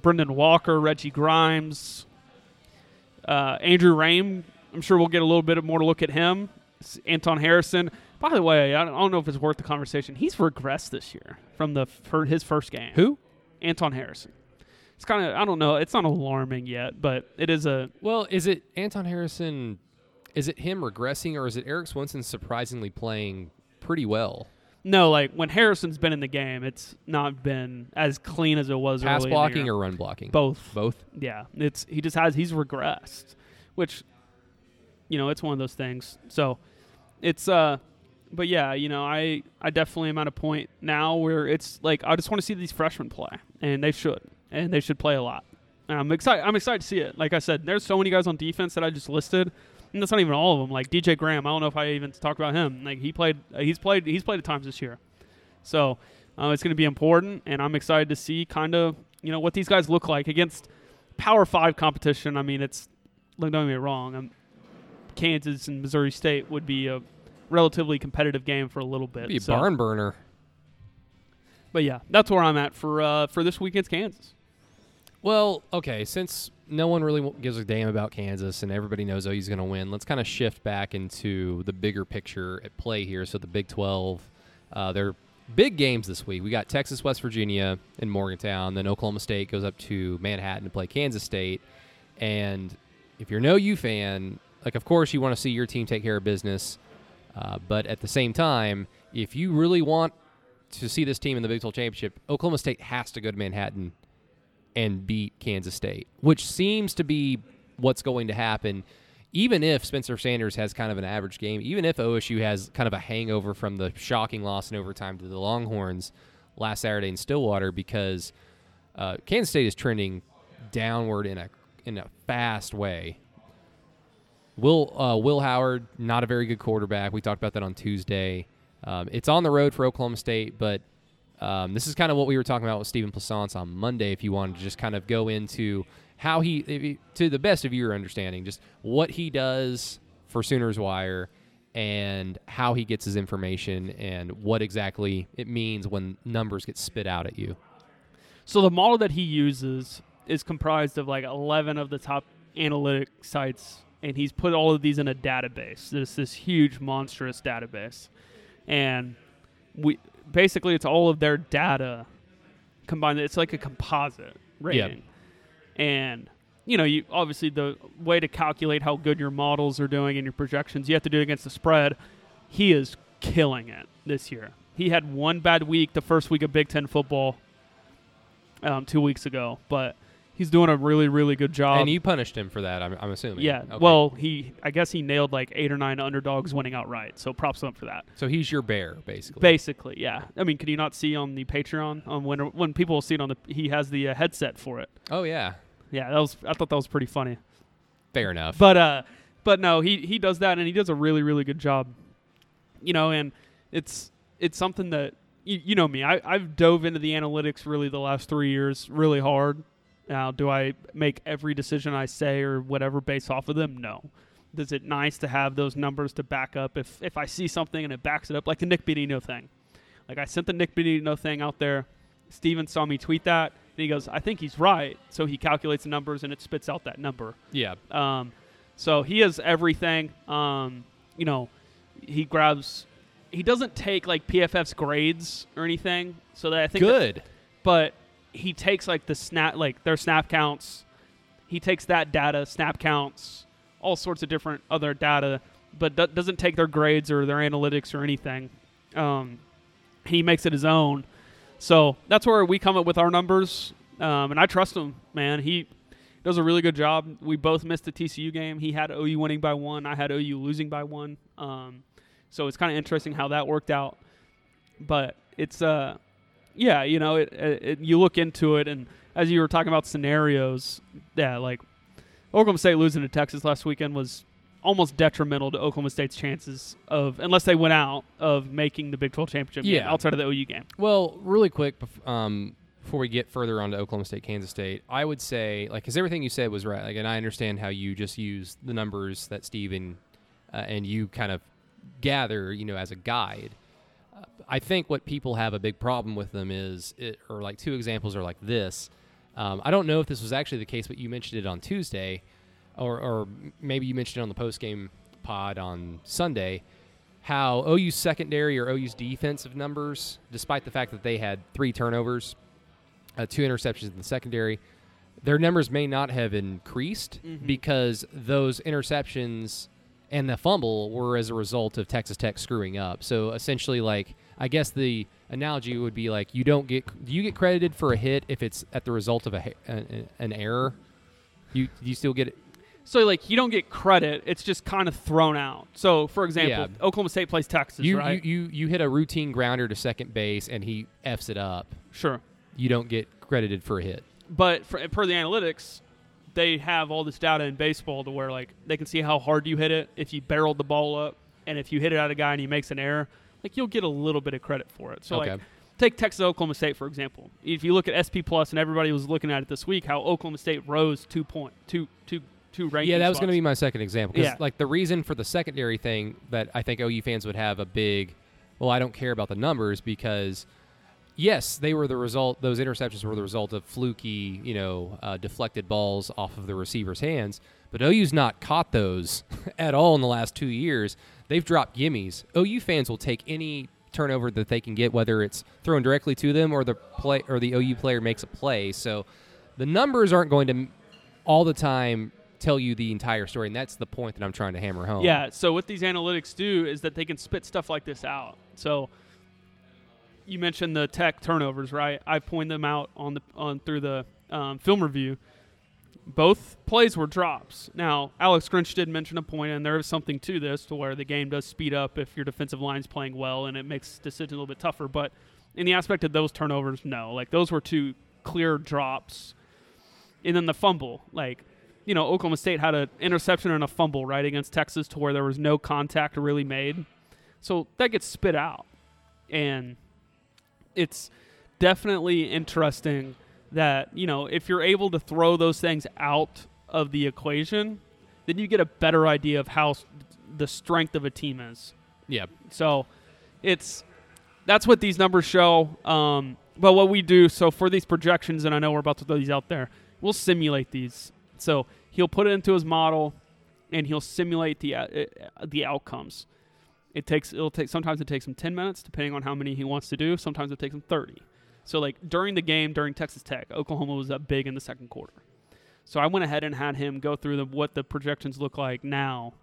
Brynden Walker, Reggie Grimes, uh, Andrew Raym. I'm sure we'll get a little bit more to look at him. S- Anton Harrison. By the way, I don't, I don't know if it's worth the conversation. He's regressed this year from the his first game. Who? Anton Harrison. It's kind of I don't know. It's not alarming yet, but it is a Well, is it Anton Harrison? Is it him regressing, or is it Eric Swenson surprisingly playing pretty well? no. Like when Harrison's been in the game, it's not been as clean as it was. Pass early in the blocking year. or run blocking? both. Both. Yeah, it's he just has he's regressed, which you know it's one of those things. So it's uh, but yeah, you know I I definitely am at a point now where it's like I just want to see these freshmen play, and they should, and they should play a lot. And I'm excited. I'm excited to see it. Like I said, there's so many guys on defense that I just listed. And that's not even all of them. Like DJ Graham, I don't know if I even talked about him. Like he played, uh, he's played, he's played at times this year. So uh, it's going to be important, and I'm excited to see kind of you know what these guys look like against Power Five competition. I mean, it's look, don't get me wrong. Um, Kansas and Missouri State would be a relatively competitive game for a little bit. Be a so- barn burner. But yeah, that's where I'm at for uh, for this weekend's Kansas. Well, okay, since no one really gives a damn about Kansas and everybody knows OU's going to win, let's kind of shift back into the bigger picture at play here. So the Big 12, uh, they're big games this week. We got Texas, West Virginia, and Morgantown. Then Oklahoma State goes up to Manhattan to play Kansas State. And if you're no U fan, like of course you want to see your team take care of business, uh, but at the same time, if you really want to see this team in the Big 12 championship, Oklahoma State has to go to Manhattan and beat Kansas State, which seems to be what's going to happen. Even if Spencer Sanders has kind of an average game, even if OSU has kind of a hangover from the shocking loss in overtime to the Longhorns last Saturday in Stillwater, because uh, Kansas State is trending downward in a in a fast way. Will uh, Will Howard not a very good quarterback? We talked about that on Tuesday. Um, it's on the road for Oklahoma State, but um, this is kind of what we were talking about with Stephen Plaisance on Monday. If you wanted to just kind of go into how he, he- to the best of your understanding, just what he does for Sooners Wire and how he gets his information and what exactly it means when numbers get spit out at you. So the model that he uses is comprised of like 11 of the top analytic sites, and he's put all of these in a database. This this huge monstrous database, and we basically it's all of their data combined. It's like a composite rating, and you know you obviously the way to calculate how good your models are doing and your projections, you have to do it against the spread. He is killing it this year. He had one bad week the first week of Big Ten football um, two weeks ago, but he's doing a really, really good job. and you punished him for that, I'm, I'm assuming. yeah, Okay. well, he I guess he nailed like eight or nine underdogs winning outright. So props him for that. so he's your bear, basically. Basically, yeah. I mean, can you not see on the Patreon on when when people see it on the he has the uh, headset for it. oh yeah, Yeah, that was I thought that was pretty funny. fair enough. But uh, but no, he he does that and he does a really really good job. You know, and it's it's something that you, you know me. I I've dove into the analytics really the last three years really hard. Now, do I make every decision I say or whatever based off of them? No. Is it nice to have those numbers to back up if if I see something and it backs it up, like the Nik Bonitto thing? Like I sent the Nik Bonitto thing out there. Steven saw me tweet that, and he goes, "I think he's right." So he calculates the numbers and it spits out that number. yeah, Um, so he has everything. Um, you know, he grabs. He doesn't take like PFF's grades or anything. So that I think, that- good. but he takes like the snap, like their snap counts. He takes that data, snap counts, all sorts of different other data, but do- doesn't take their grades or their analytics or anything. Um, he makes it his own. So that's where we come up with our numbers, um, and I trust him, man. He does a really good job. We both missed the TCU game. He had OU winning by one. I had OU losing by one. Um, so it's kind of interesting how that worked out. But it's uh, yeah, you know, it, it, it you look into it, and as you were talking about scenarios, yeah, like Oklahoma State losing to Texas last weekend was almost detrimental to Oklahoma State's chances of, unless they went out, of making the Big 12 championship game Yeah. outside of the OU game. Well, really quick, um, before we get further on to Oklahoma State, Kansas State, I would say, like, because everything you said was right. Like, and I understand how you just use the numbers that Steven uh, and you kind of gather, you know, as a guide. I think what people have a big problem with them is, it, or like two examples are like this. Um, I don't know if this was actually the case, but you mentioned it on Tuesday, or, or maybe you mentioned it on the post game pod on Sunday. How OU's secondary or OU's defensive numbers, despite the fact that they had three turnovers, uh, two interceptions in the secondary, their numbers may not have increased Mhm. because those interceptions and the fumble were as a result of Texas Tech screwing up. So essentially, like I guess the analogy would be like you don't get do you get credited for a hit if it's at the result of a an, an error? You do you still get it? So like you don't get credit; it's just kind of thrown out. So for example, Yeah. Oklahoma State plays Texas, You, right? you you you hit a routine grounder to second base and he f's it up. sure, You don't get credited for a hit. but for, per the analytics, they have all this data in baseball to where like they can see how hard you hit it, if you barreled the ball up, and if you hit it at a guy and he makes an error, like you'll get a little bit of credit for it. So Okay. like take Texas Oklahoma State for example. If you look at SP Plus and everybody was looking at it this week, how Oklahoma State rose two point two two two ranking. Yeah, that was going to be my second example. Because Yeah. like the reason for the secondary thing that I think OU fans would have a big, well, I don't care about the numbers because, yes, they were the result. Those interceptions were the result of fluky, you know, uh, deflected balls off of the receiver's hands. But OU's not caught those at all in the last two years. They've dropped gimmies. OU fans will take any turnover that they can get, whether it's thrown directly to them or the play or the OU player makes a play. So the numbers aren't going to all the time tell you the entire story, and that's the point that I'm trying to hammer home. Yeah. So what these analytics do is that they can spit stuff like this out. So you mentioned the tech turnovers, right? I pointed them out on the on through the um, film review. Both plays were drops. Now, Alex Grinch did mention a point, and there is something to this, to where the game does speed up if your defensive line's playing well, and it makes decisions a little bit tougher. But in the aspect of those turnovers, no, like those were two clear drops. And then the fumble, like you know, Oklahoma State had an interception and a fumble right against Texas to where there was no contact really made. So that gets spit out. And it's definitely interesting that, you know, if you're able to throw those things out of the equation, then you get a better idea of how the strength of a team is. yeah. So it's that's what these numbers show. Um, but what we do, so for these projections, and I know we're about to throw these out there, we'll simulate these. So he'll put it into his model, and he'll simulate the uh, uh, the outcomes. It takes it'll take sometimes it takes him ten minutes depending on how many he wants to do. Sometimes it takes him thirty. So like during the game during Texas Tech, Oklahoma was up big in the second quarter. So I went ahead and had him go through the, what the projections look like now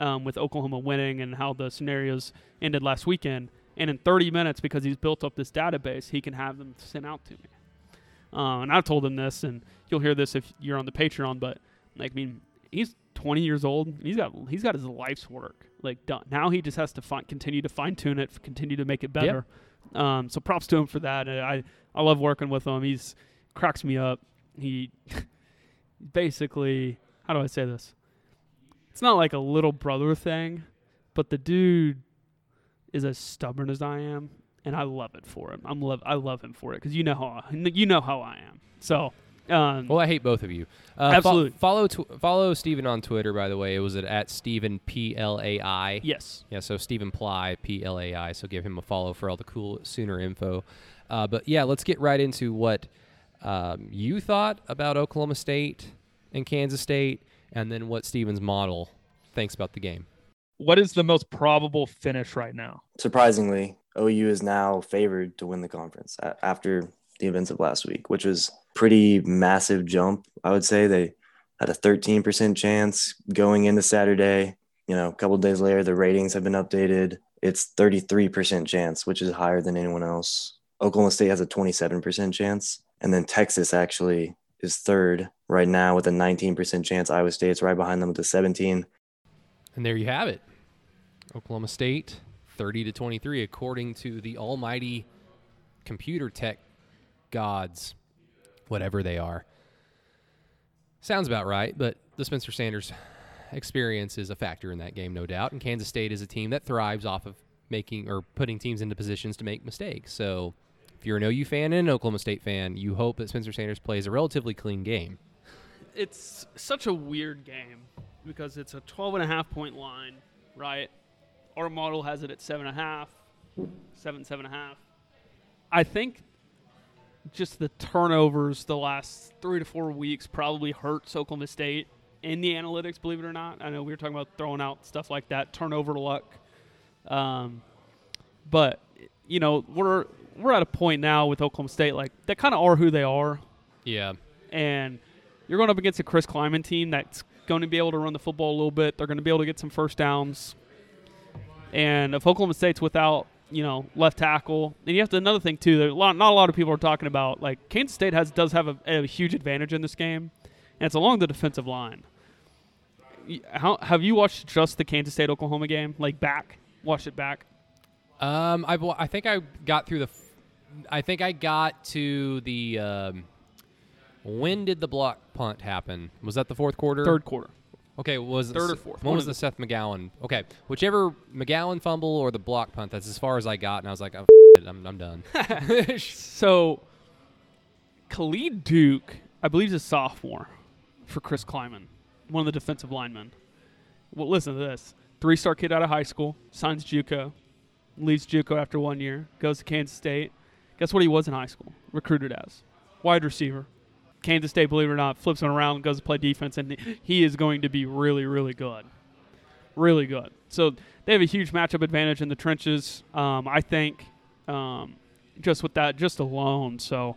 um, with Oklahoma winning and how the scenarios ended last weekend. And in 30 minutes, because he's built up this database, he can have them sent out to me. Uh, and I've told him this, and you'll hear this if you're on the Patreon. But like, I mean, he's 20 years old. He's got he's got his life's work like done. Now he just has to find, continue to fine tune it, continue to make it better. Um, so props to him for that. I I love working with him. He's cracks me up. He basically how do I say this? It's not like a little brother thing, but the dude is as stubborn as I am, and I love it for him. I'm love I love him for it because you know how I, you know how I am. So, um, Well, I hate both of you. Uh, fo- Absolutely. follow tw- follow Steven on Twitter, by the way. It was at, at Steven P L A I. yes, Yeah, so Stephen Ply, P L A I. So give him a follow for all the cool Sooner info. Uh, but yeah, let's get right into what um, you thought about Oklahoma State and Kansas State, and then what Steven's model thinks about the game. What is the most probable finish right now? surprisingly, OU is now favored to win the conference after the events of last week, which was pretty massive jump. I would say they had a 13% chance going into Saturday. You know, a couple days later, the ratings have been updated. It's 33% chance, which is higher than anyone else. Oklahoma State has a 27% chance. And then Texas actually is third right now with a 19% chance. Iowa State's right behind them with a 17. And there you have it. Oklahoma State, 30 to 23, according to the almighty computer tech gods, whatever they are. Sounds about right, but the Spencer Sanders experience is a factor in that game, no doubt. And Kansas State is a team that thrives off of making or putting teams into positions to make mistakes. So if you're an OU fan and an Oklahoma State fan, you hope that Spencer Sanders plays a relatively clean game. It's such a weird game because it's a 12 and a half point line, right? Our model has it at seven and a half, seven, seven and a half. I think just the turnovers the last three to four weeks probably hurts Oklahoma State in the analytics, believe it or not. I know we were talking about throwing out stuff like that, turnover luck. Um, but you know, we're we're at a point now with Oklahoma State, like they kind of are who they are, Yeah. and you're going up against a Chris Klieman team that's going to be able to run the football a little bit. They're going to be able to get some first downs. And if Oklahoma State's without, you know, left tackle, and you have to another thing too. That a lot, not a lot of people are talking about. Like Kansas State has does have a, a huge advantage in this game, and it's along the defensive line. How have you watched just the Kansas State Oklahoma game? Like back, watched it back. Um, I I think I got through the. I think I got to the. Um, when did the block punt happen? Was that the fourth quarter? Third quarter. Okay, was Third or fourth, one was the the- Seth McGowan? Okay, whichever McGowan fumble or the block punt. That's as far as I got, and I was like, oh, it, I'm, I'm done. So, Khalid Duke, I believe, is a sophomore for Chris Klieman, one of the defensive linemen. Well, listen to this: three-star kid out of high school, signs JUCO, leaves JUCO after one year, goes to Kansas State. Guess what he was in high school? Recruited as wide receiver. Kansas State, believe it or not, flips him around, goes to play defense, and he is going to be really, really good. Really good. So they have a huge matchup advantage in the trenches. Um, I think um, just with that, just alone. So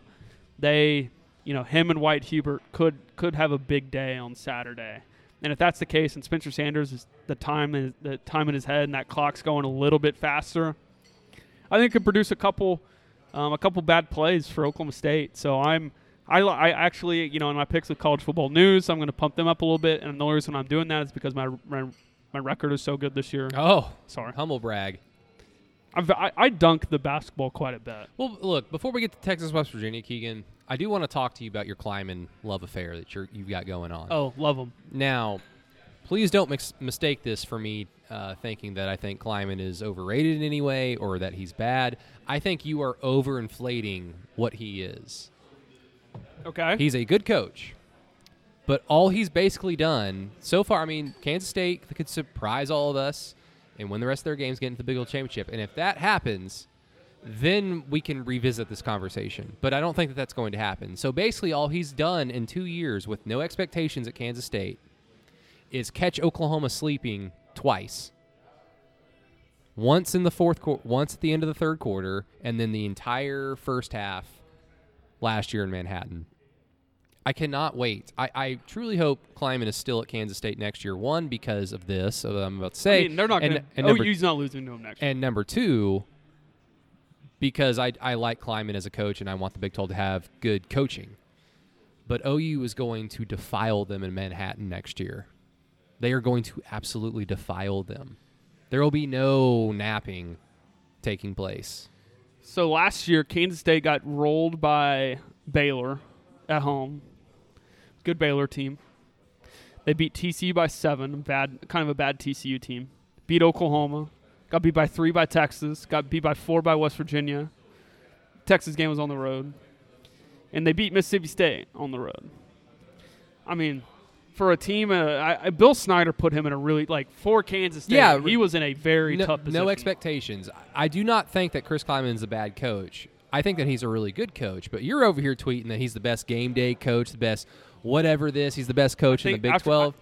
they, you know, him and Wyatt Hubert could could have a big day on Saturday. And if that's the case, and Spencer Sanders is the time is the time in his head, and that clock's going a little bit faster, I think it could produce a couple, um, a couple bad plays for Oklahoma State. So I'm, I, I actually, you know, in my picks with college football news, I'm going to pump them up a little bit, and the only reason I'm doing that is because my my, my record is so good this year. oh, Sorry, humble brag. I've, I I dunk the basketball quite a bit. Well, look, before we get to Texas West Virginia, Keegan, I do want to talk to you about your Klieman love affair that you're, you've got going on. Oh, love them. Now, please don't mix, mistake this for me uh, thinking that I think Klieman is overrated in any way or that he's bad. I think you are overinflating what he is. Okay. He's a good coach, but all he's basically done so far, I mean, Kansas State could surprise all of us and win the rest of their games, get into the Big 12 championship. And if that happens, then we can revisit this conversation. But I don't think that that's going to happen. So basically, all he's done in two years with no expectations at Kansas State is catch Oklahoma sleeping twice. Once in the fourth quarter, once at the end of the third quarter, and then the entire first half last year in Manhattan. I cannot wait. I, I truly hope Klieman is still at Kansas State next year. One, because of this, I'm about to say. I mean, they're not and, going and number, oh, OU's not losing to him next. year. and number two, because I, I like Klieman as a coach and I want the Big 12 to have good coaching. But OU is going to defile them in Manhattan next year. They are going to absolutely defile them. There will be no napping taking place. So last year, Kansas State got rolled by Baylor at home. Good Baylor team. They beat TCU by seven. Bad, kind of a bad TCU team. Beat Oklahoma. Got beat by three by Texas. Got beat by four by West Virginia. Texas game was on the road, and they beat Mississippi State on the road. I mean, for a team, uh, I, I, Bill Snyder put him in a really like for Kansas State. Yeah, he was in a very no, tough position. no expectations. I do not think that Chris Klieman is a bad coach. I think that he's a really good coach. But you're over here tweeting that he's the best game day coach, the best whatever this. He's the best coach in the Big after- 12.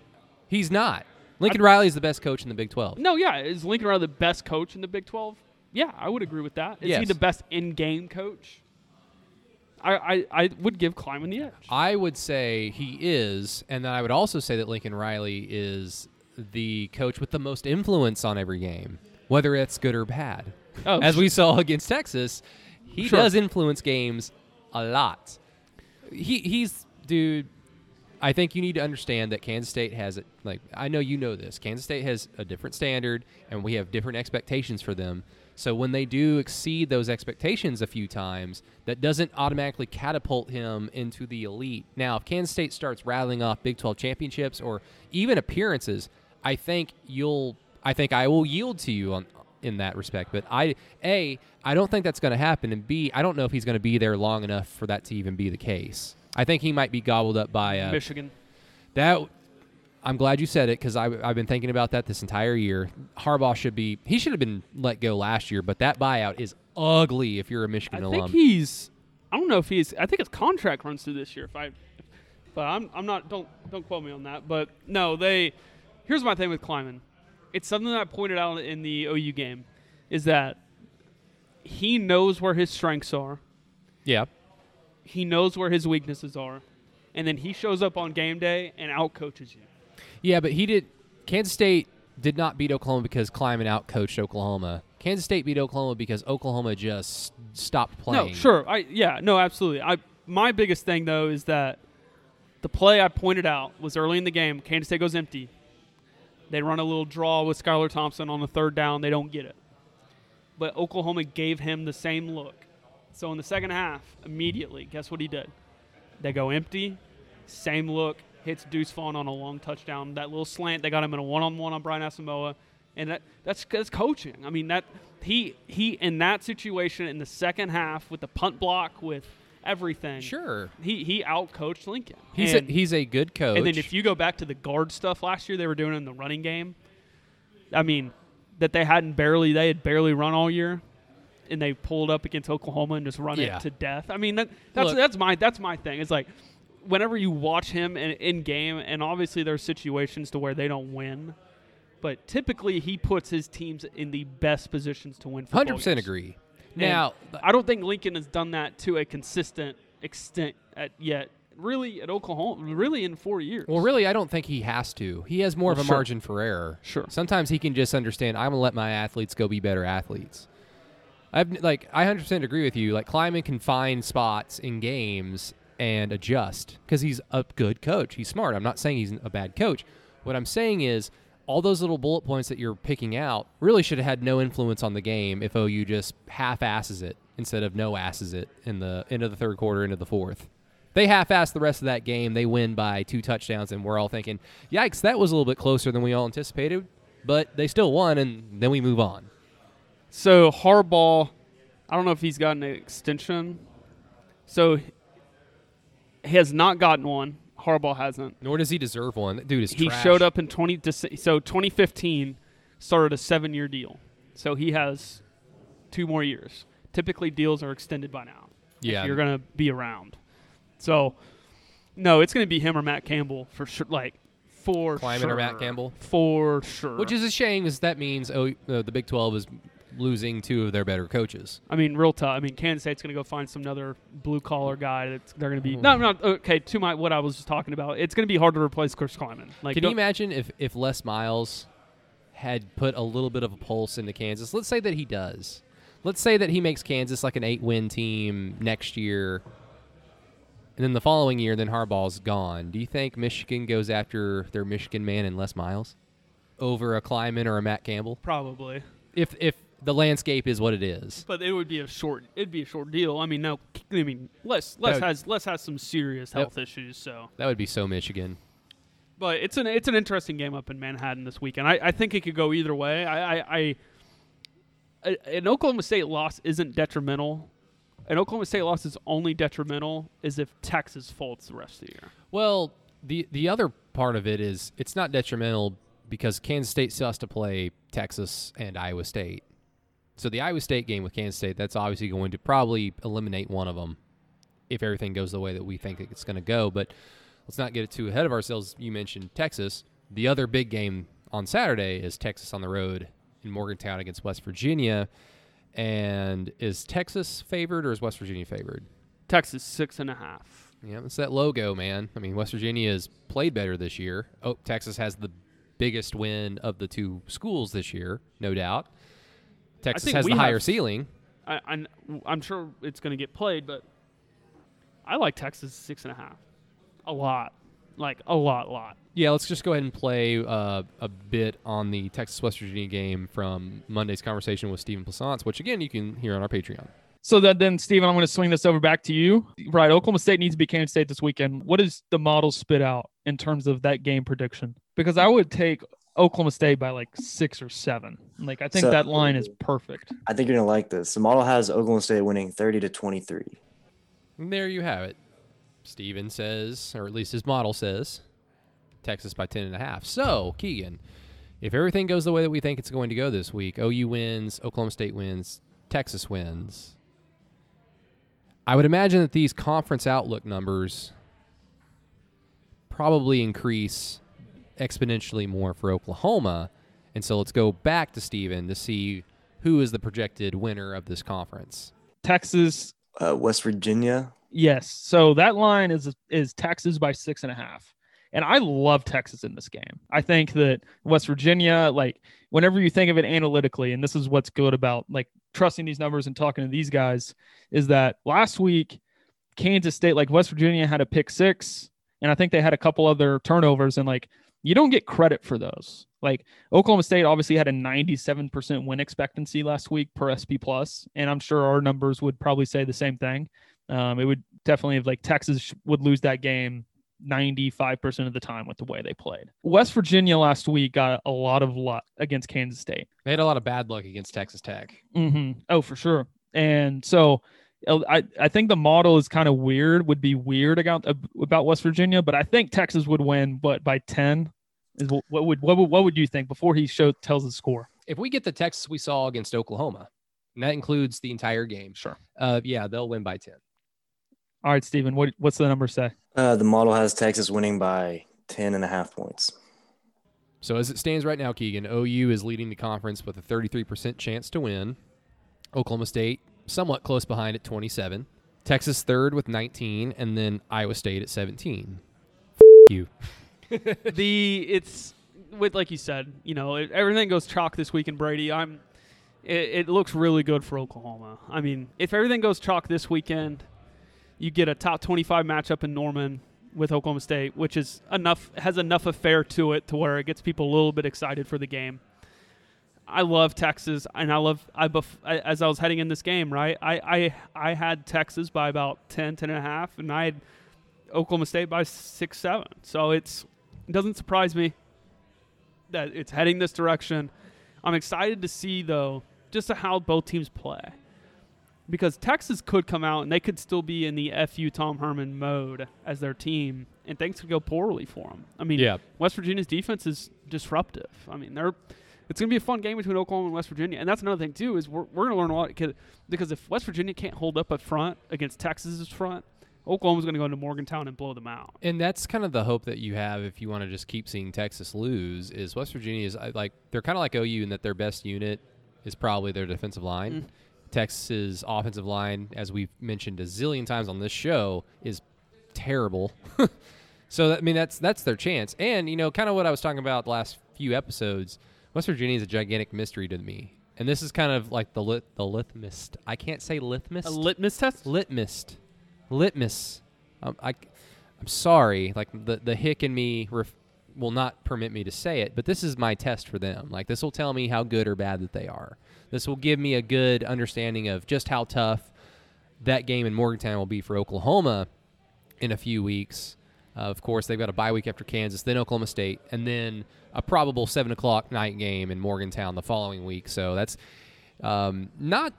he's not. Lincoln Riley is the best coach in the Big 12. No, yeah. Is Lincoln Riley the best coach in the Big 12? Yeah, I would agree with that. Is he the best in-game coach? I, I, I would give Klieman the edge. I would say he is, and then I would also say that Lincoln Riley is the coach with the most influence on every game, whether it's good or bad. Oh, As sh- we saw against Texas, he Sure. does influence games a lot. He he's dude. I think you need to understand that Kansas State has it. Like I know you know this. Kansas State has a different standard, and we have different expectations for them. So when they do exceed those expectations a few times, that doesn't automatically catapult him into the elite. Now, if Kansas State starts rattling off Big 12 championships or even appearances, I think you'll. I think I will yield to you on in that respect. But I a I don't think that's going to happen, and b I don't know if he's going to be there long enough for that to even be the case. I think he might be gobbled up by uh, Michigan. that. I'm glad you said it because I've been thinking about that this entire year. Harbaugh should be he should have been let go last year, but that buyout is ugly if you're a Michigan I alum. I think he's. I don't know if he's. I think his contract runs through this year. If I, but I'm. I'm not. Don't. Don't quote me on that. But no, they. Here's my thing with Klieman. It's something that I pointed out in the OU game, is that he knows where his strengths are. yeah, He knows where his weaknesses are, and then he shows up on game day and outcoaches you. Yeah, but he did. Kansas State did not beat Oklahoma because Klieman outcoached Oklahoma. Kansas State beat Oklahoma because Oklahoma just stopped playing. No, sure. I yeah, no, absolutely. I my biggest thing though is that the play I pointed out was early in the game. Kansas State goes empty. They run a little draw with Skylar Thompson on the third down. They don't get it. But Oklahoma gave him the same look. So in the second half, immediately, guess what he did? They go empty, same look, hits Deuce Vaughn on a long touchdown. That little slant, they got him in a one-on-one on Brian Asamoah, and that that's, that's coaching. I mean that he he in that situation in the second half with the punt block with everything. Sure. he he outcoached Lincoln. He's and, a, he's a good coach. and then if you go back to the guard stuff last year, they were doing in the running game. I mean, that they hadn't barely they had barely run all year, and they pulled up against Oklahoma and just run Yeah. it to death. I mean, that that's Look- that's my that's my thing. It's like whenever you watch him in, in game, and obviously there's situations to where they don't win, but typically he puts his teams in the best positions to win. hundred percent agree. And Now, I don't think Lincoln has done that to a consistent extent at yet. Really, at Oklahoma, really in four years. well, really, I don't think he has to. He has more Well, of a sure. margin for error. Sure. Sometimes he can just understand. I'm gonna let my athletes go be better athletes. I've like I 100% agree with you. Like Klieman can find spots in games and adjust because he's a good coach. He's smart. I'm not saying he's a bad coach. What I'm saying is all those little bullet points that you're picking out really should have had no influence on the game if OU just half asses it instead of no asses it in the end of the third quarter into the fourth. They half ass the rest of that game. They win by two touchdowns, and we're all thinking, yikes, that was a little bit closer than we all anticipated. But they still won, and then we move on. So Harbaugh, I don't know if he's gotten an extension. So he has not gotten one. Harbaugh hasn't. Nor does he deserve one. That dude is He trash. showed up in 20 so 2015 started a 7-year deal. So he has two more years. Typically deals are extended by now. Yeah. If you're going to be around. So no, it's going to be him or Matt Campbell for sure like for Klieman sure. or Matt Campbell? For sure. Which is a shame, because that means oh, uh, the Big 12 is losing two of their better coaches. I mean, real tough. I mean, Kansas State's going to go find some other blue collar guy that they're going to Mm-hmm. be. No, no, okay. To my what I was just talking about, it's going to be hard to replace Chris Klieman. Like, Can you imagine if, if Les Miles had put a little bit of a pulse into Kansas? Let's say that he does. Let's say that he makes Kansas like an eight win team next year. And then the following year, then Harbaugh's gone. Do you think Michigan goes after their Michigan man and Les Miles over a Klieman or a Matt Campbell? probably, If if the landscape is what it is. but it would be a short. It'd be a short deal. I mean, no. I mean, Les Les would- has Les has some serious health issues. So, That would be so Michigan. but it's an it's an interesting game up in Manhattan this weekend. I, I think it could go either way. I, I, I an Oklahoma State loss isn't detrimental. An Oklahoma State loss is only detrimental is if Texas folds the rest of the year. Well, the the other part of it is it's not detrimental because Kansas State still has to play Texas and Iowa State. So the Iowa State game with Kansas State, that's obviously going to probably eliminate one of them if everything goes the way that we think it's going to go. But let's not get it too ahead of ourselves. You mentioned Texas. The other big game on Saturday is Texas on the road in Morgantown against West Virginia. And is Texas favored or is West Virginia favored? Texas six and a half. Yeah, it's that logo, man. I mean, West Virginia has played better this year. Oh, Texas has the biggest win of the two schools this year, no doubt. Texas has the higher have- ceiling. I, I, I'm sure it's going to get played, but I like Texas six and a half. A lot. Like, a lot, lot. Yeah, let's just go ahead and play uh, a bit on the Texas West Virginia game from Monday's conversation with Stephen Plaisance, which again you can hear on our Patreon. So that then, Stephen, I'm going to swing this over back to you. Right, Oklahoma State needs to be Kansas State this weekend. What does the model spit out in terms of that game prediction? Because I would take Oklahoma State by like six or seven. Like I think So- that line is perfect. I think you're gonna like this. The model has Oklahoma State winning 30 to 23. There you have it. Steven says, or at least his model says, Texas by 10 and a half. So, Keegan, if everything goes the way that we think it's going to go this week, OU wins, Oklahoma State wins, Texas wins. I would imagine that these conference outlook numbers probably increase exponentially more for Oklahoma. And so let's go back to Steven to see who is the projected winner of this conference. Texas, Uh, West Virginia, yes. So that line is is Texas by six and a half. And I love Texas in this game. I think that West Virginia, like whenever you think of it analytically, and this is what's good about like trusting these numbers and talking to these guys, is that last week Kansas State, like West Virginia, had a pick six, and I think they had a couple other turnovers, and like you don't get credit for those. Like Oklahoma State obviously had a 97% win expectancy last week per SP plus, and I'm sure our numbers would probably say the same thing. Um, it would definitely have like Texas would lose that game 95% of the time with the way they played. West Virginia last week got a lot of luck against Kansas State. They had a lot of bad luck against Texas Tech. Mm-hmm. Oh, for sure. And so I, I think the model is kind of weird, would be weird about, about West Virginia, but I think Texas would win, but by 10 is what, what would, what would, what would you think before he show tells the score? If we get the Texas we saw against Oklahoma, and that includes the entire game, Sure. uh, yeah, they'll win by 10. All right, Stephen, what, what's the number say? uh, the model has Texas winning by 10 and a half points. So as it stands right now, Keegan, OU is leading the conference with a 33% chance to win. Oklahoma State somewhat close behind at 27. Texas third with 19, and then Iowa State at 17. F- you. the it's with like you said, you know, it, everything goes chalk this week in Brady. I'm. It, it looks really good for Oklahoma. I mean, if everything goes chalk this weekend, you get a top 25 matchup in Norman with Oklahoma State, which is enough has enough affair to it to where it gets people a little bit excited for the game. I love Texas, and I love I bef- I- as I was heading in this game, right? I I I had Texas by about 10, 10 and a half, and I had Oklahoma State by six, seven. So it's it doesn't surprise me that it's heading this direction. I'm excited to see though just how both teams play. Because Texas could come out and they could still be in the FU Tom Herman mode as their team, and things could go poorly for them. I mean, Yeah. West Virginia's defense is disruptive. I mean, they're it's going to be a fun game between Oklahoma and West Virginia, and that's another thing too is we're, we're going to learn a lot because if West Virginia can't hold up up front against Texas's front, Oklahoma's going to go into Morgantown and blow them out. And that's kind of the hope that you have if you want to just keep seeing Texas lose. Is West Virginia is like they're kind of like OU in that their best unit is probably their defensive line. Mm. Texas's offensive line, as we've mentioned a zillion times on this show, is terrible. so that, I mean that's that's their chance. And you know, kind of what I was talking about the last few episodes. West Virginia is a gigantic mystery to me, and this is kind of like the lit the litmus. I can't say litmus. A litmus test? litmus litmus. Um, I, i'm sorry like the, the hick in me ref, will not permit me to say it but this is my test for them. Like this will tell me how good or bad that they are. This will give me a good understanding of just how tough that game in morgantown will be for oklahoma in a few weeks. Uh, of course they've got a bye week after kansas then oklahoma state and then a probable 7 o'clock night game in morgantown the following week. So that's um, not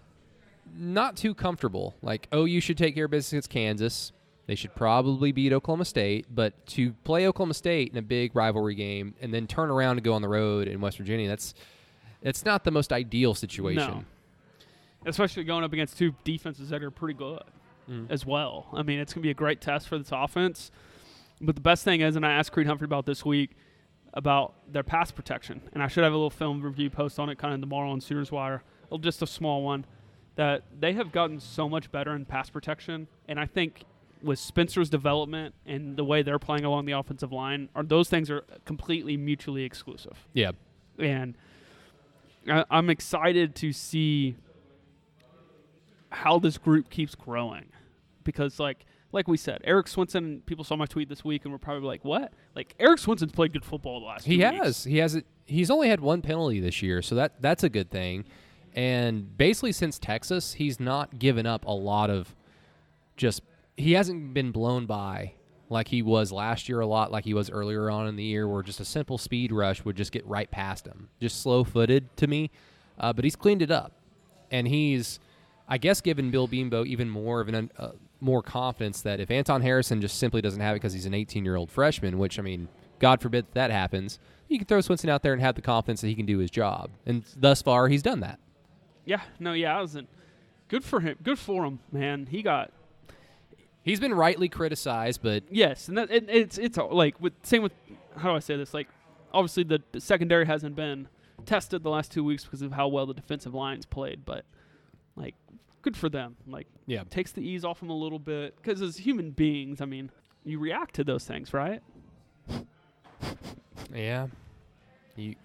not too comfortable. Like oh, you should take care of business against Kansas. They should probably beat Oklahoma State, but to play Oklahoma State in a big rivalry game and then turn around to go on the road in West Virginia, that's that's not the most ideal situation. No. Especially going up against two defenses that are pretty good Mm. as well. I mean, it's going to be a great test for this offense. But the best thing is, and I asked Creed Humphrey about this week about their pass protection, and I should have a little film review post on it kind of tomorrow on Sooners Wire, just a small one, that they have gotten so much better in pass protection. And I think with Spencer's development and the way they're playing along the offensive line, are those things are completely mutually exclusive Yeah. and I, I'm excited to see how this group keeps growing because like like we said eric Swenson people saw my tweet this week and were probably like what like eric Swenson's played good football the last He has. weeks. He has. He's only had one penalty this year, so that that's a good thing. And basically, since Texas, he's not given up a lot of just. He hasn't been blown by like he was last year a lot, like he was earlier on in the year, where just a simple speed rush would just get right past him. Just slow footed to me. Uh, but he's cleaned it up. And he's, I guess, given Bill Bedenbaugh even more of an uh, more confidence that if Anton Harrison just simply doesn't have it because he's an 18 year old freshman, which, I mean, God forbid that, that happens, you can throw Swenson out there and have the confidence that he can do his job. And thus far, he's done that. Yeah, no, yeah, I wasn't. Good for him. Good for him, man. He got He's been rightly criticized, but yes, and that it, it's it's like with same with how do I say this? Like, obviously the, the secondary hasn't been tested the last two weeks because of how well the defensive lines played, but like, good for them. Like, yeah, takes the ease off them a little bit because as human beings, I mean, you react to those things, right? yeah. You.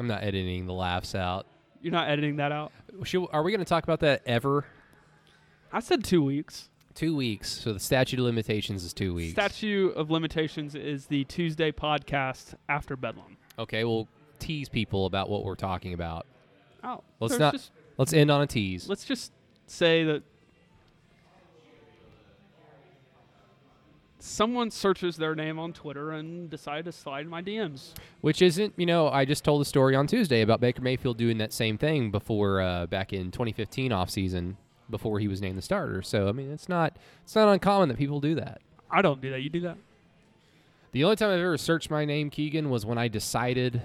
I'm not editing the laughs out. You're not editing that out. Should, are we going to talk about that ever? I said two weeks. Two weeks. So the statute of limitations is two weeks. Statute of limitations is the Tuesday podcast after Bedlam. okay, we'll tease people about what we're talking about. Oh, Let's not- Just, Let's end on a tease. let's just say that someone searches their name on Twitter and decided to slide in my DMs. Which isn't, you know, I just told a story on Tuesday about Baker Mayfield doing that same thing before, uh, back in 2015 offseason, before he was named the starter. So I mean, it's not, it's not uncommon that people do that. I don't do that. You do that? The only time I've ever searched my name, Keegan, was when I decided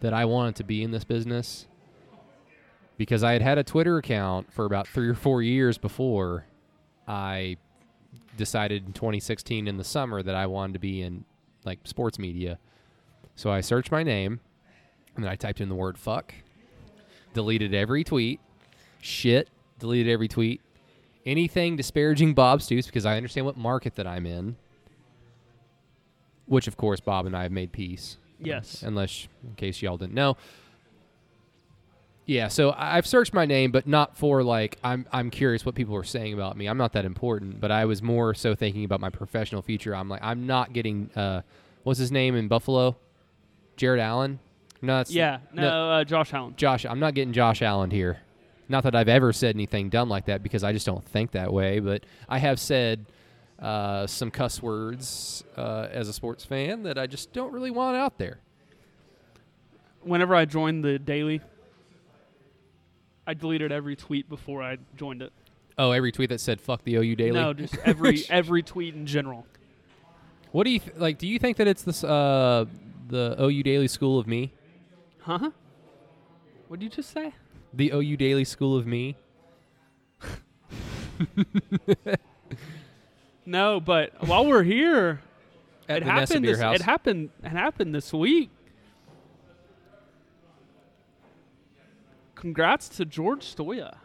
that I wanted to be in this business. Because I had had a Twitter account for about three or four years before I decided in 2016 in the summer that I wanted to be in like sports media. So I searched my name and then I typed in the word fuck, deleted every tweet, shit, deleted every tweet, anything disparaging Bob Stoops because I understand what market that I'm in which of course Bob and I have made peace. Yes. Unless, in case y'all didn't know. Yeah, so I've searched my name, but not for like I'm. I'm curious what people are saying about me. I'm not that important, but I was more so thinking about my professional future. I'm like, I'm not getting. Uh, what's his name in Buffalo? Jared Allen. No, that's yeah. No, Uh, Josh Allen. Josh. I'm not getting Josh Allen here. Not that I've ever said anything dumb like that because I just don't think that way. But I have said uh, some cuss words uh, as a sports fan that I just don't really want out there. Whenever I joined the Daily, I deleted every tweet before I joined it. Oh, every tweet that said "fuck the OU Daily." No, just every every tweet in general. What do you th- like? Do you think that it's this uh, the OU Daily School of Me? Huh? What did you just say? The OU Daily School of Me? No, but while we're here, At it happened. This, it happened. It happened this week. Congrats to George Stoia.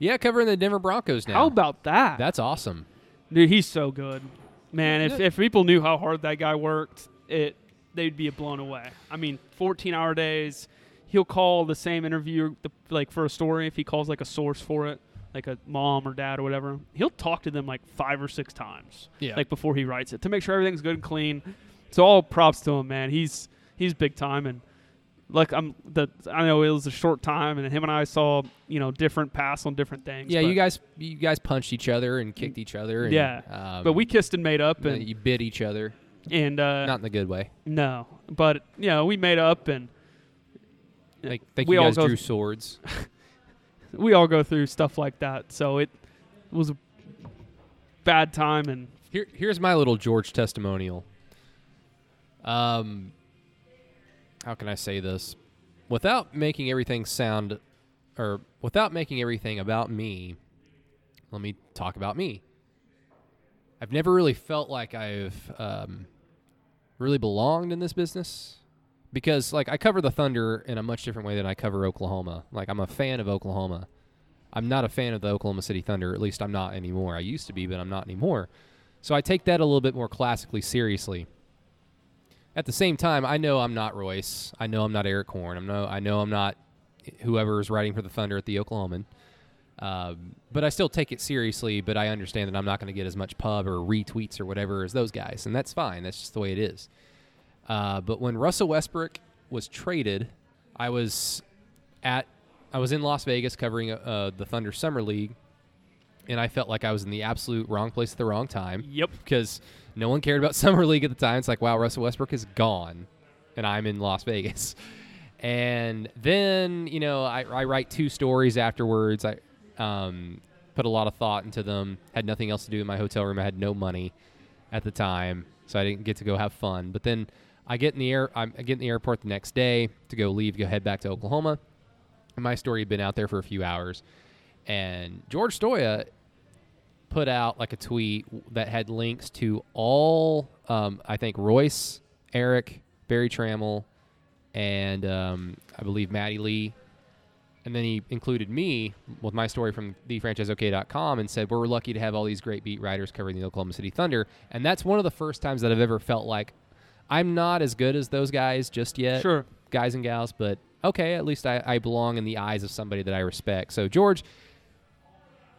yeah, covering the Denver Broncos now. How about that? That's awesome. Dude, he's so good. Man, if, if people knew how hard that guy worked, it they'd be blown away. I mean, 14 hour days. He'll call the same interviewer the, like for a story if he calls like a source for it, like a mom or dad or whatever. He'll talk to them like five or six times. Yeah. Like before he writes it to make sure everything's good and clean. So all props to him, man. He's he's big time and like I'm the I know it was a short time and him and I saw, you know, different paths on different things. Yeah, you guys, you guys punched each other and kicked each other. And, Yeah, um, but we kissed and made up and you bit each other, and uh not in the good way. No, but you know, we made up and Like, we you all guys go drew swords. we all go through stuff like that. So it was a bad time and Here, here's my little George testimonial. Um, how can I say this without making everything sound, or without making everything about me? Let me talk about me. I've never really felt like I've um, really belonged in this business because, like, I cover the Thunder in a much different way than I cover Oklahoma. Like, I'm a fan of Oklahoma. I'm not a fan of the Oklahoma City Thunder. At least I'm not anymore. I used to be, but I'm not anymore. So I take that a little bit more classically seriously. At the same time, I know I'm not Royce. I know I'm not Erik Horne. I'm no. I know I'm not whoever is writing for the Thunder at the Oklahoman. Um, but I still take it seriously. But I understand that I'm not going to get as much pub or retweets or whatever as those guys, and that's fine. That's just the way it is. Uh, but when Russell Westbrook was traded, I was at I was in Las Vegas covering uh, the Thunder Summer League, and I felt like I was in the absolute wrong place at the wrong time Yep. because no one cared about summer league at the time. It's like, wow, Russell Westbrook is gone, and I'm in Las Vegas. And then you know, I, I write two stories afterwards. I um, put a lot of thought into them. Had nothing else to do in my hotel room. I had no money at the time, so I didn't get to go have fun. But then I get in the air. I get in the airport the next day to go leave, go head back to Oklahoma. And my story had been out there for a few hours, and George Stoia put out like a tweet that had links to all um, I think Royce, Erik, Berry Tramel, and um, I believe Maddie Lee. And then he included me with my story from thefranchiseok.com and said, We're lucky to have all these great beat writers covering the Oklahoma City Thunder. And that's one of the first times that I've ever felt like I'm not as good as those guys just yet, Sure. guys and gals, but okay, at least I, I belong in the eyes of somebody that I respect. So, George,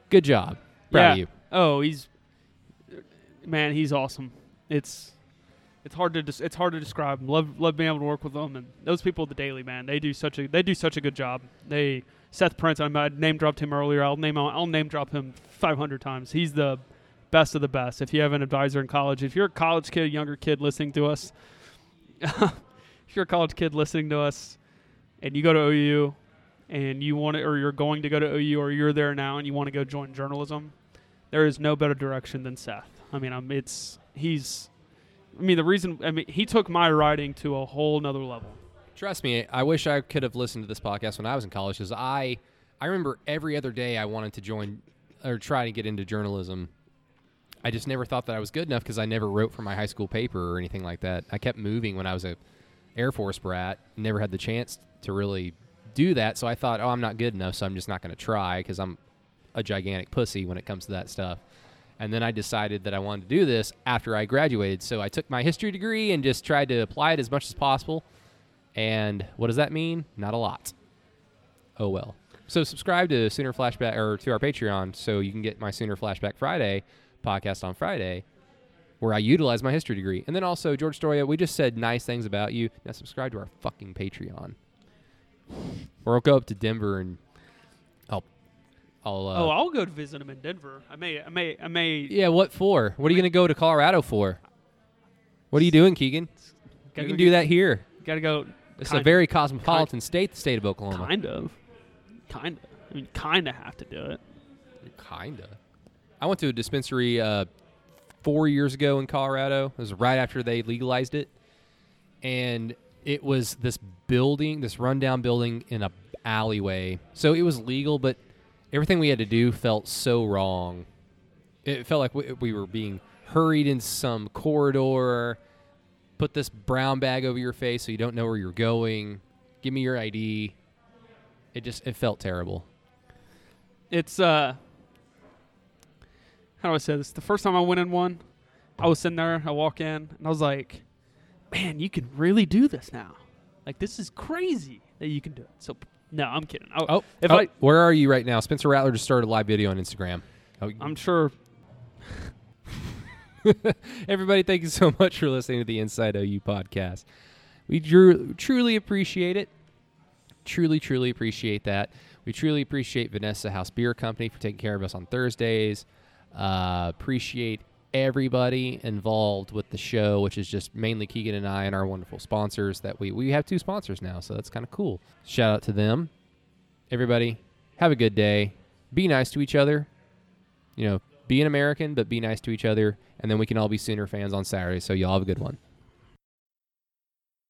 good job. Proud yeah. of you. Oh, he's man, he's awesome. It's it's hard to des- it's hard to describe. Love love being able to work with them and those people at the Daily man. They do such a they do such a good job. They Seth Prince. I I name dropped him earlier. I'll name I'll name drop him 500 times. He's the best of the best. If you have an advisor in college, if you're a college kid, younger kid listening to us, if you're a college kid listening to us, and you go to OU, and you want to, or you're going to go to OU, or you're there now and you want to go join journalism, there is no better direction than Seth. I mean, um, it's he's. I mean, the reason I mean he took my writing to a whole nother level. Trust me, I wish I could have listened to this podcast when I was in college because I, I remember every other day I wanted to join or try to get into journalism. I just never thought that I was good enough because I never wrote for my high school paper or anything like that. I kept moving when I was a Air Force brat. Never had the chance to really do that. So I thought, oh, I'm not good enough, so I'm just not going to try because I'm a gigantic pussy when it comes to that stuff. And then I decided that I wanted to do this after I graduated. So I took my history degree and just tried to apply it as much as possible. And what does that mean? Not a lot. Oh well. So subscribe to Sooner Flashback or to our Patreon so you can get my Sooner Flashback Friday podcast on Friday where I utilize my history degree. And then also George Stoia, we just said nice things about you. Now subscribe to our fucking Patreon. Or I'll go up to Denver and I'll uh, oh, I'll go to visit him in Denver. I may, I may, I may. Yeah, what for? What are you going to go to Colorado for? What are you doing, Keegan? You can do that here. Gotta go. It's a very cosmopolitan state, the state of Oklahoma. kind of, kind of. I mean, kind of have to do it. Kinda. I went to a dispensary uh, four years ago in Colorado. It was right after they legalized it, and it was this building, this rundown building in a alleyway. So it was legal, but everything we had to do felt so wrong. It felt like we, we were being hurried in some corridor. Put this brown bag over your face so you don't know where you're going. Give me your ID. It just it felt terrible. It's uh, how do I say this? The first time I went in one, I was sitting there. I walk in and I was like, "Man, you can really do this now. Like this is crazy that you can do it." So no, I'm kidding. I, Oh, if oh, I, where are you right now? Spencer Rattler just started a live video on Instagram. Oh, I'm sure. everybody, thank you so much for listening to the Inside OU podcast. We drew, truly appreciate it. Truly, truly appreciate that. We truly appreciate Vanessa House Beer Company for taking care of us on Thursdays. Uh, appreciate everybody involved with the show, which is just mainly Keegan and I and our wonderful sponsors. That we we have two sponsors now, so that's kind of cool. Shout out to them. Everybody, have a good day. Be nice to each other. You know, be an American, but be nice to each other, and then we can all be Sooner fans on Saturday. So y'all have a good one.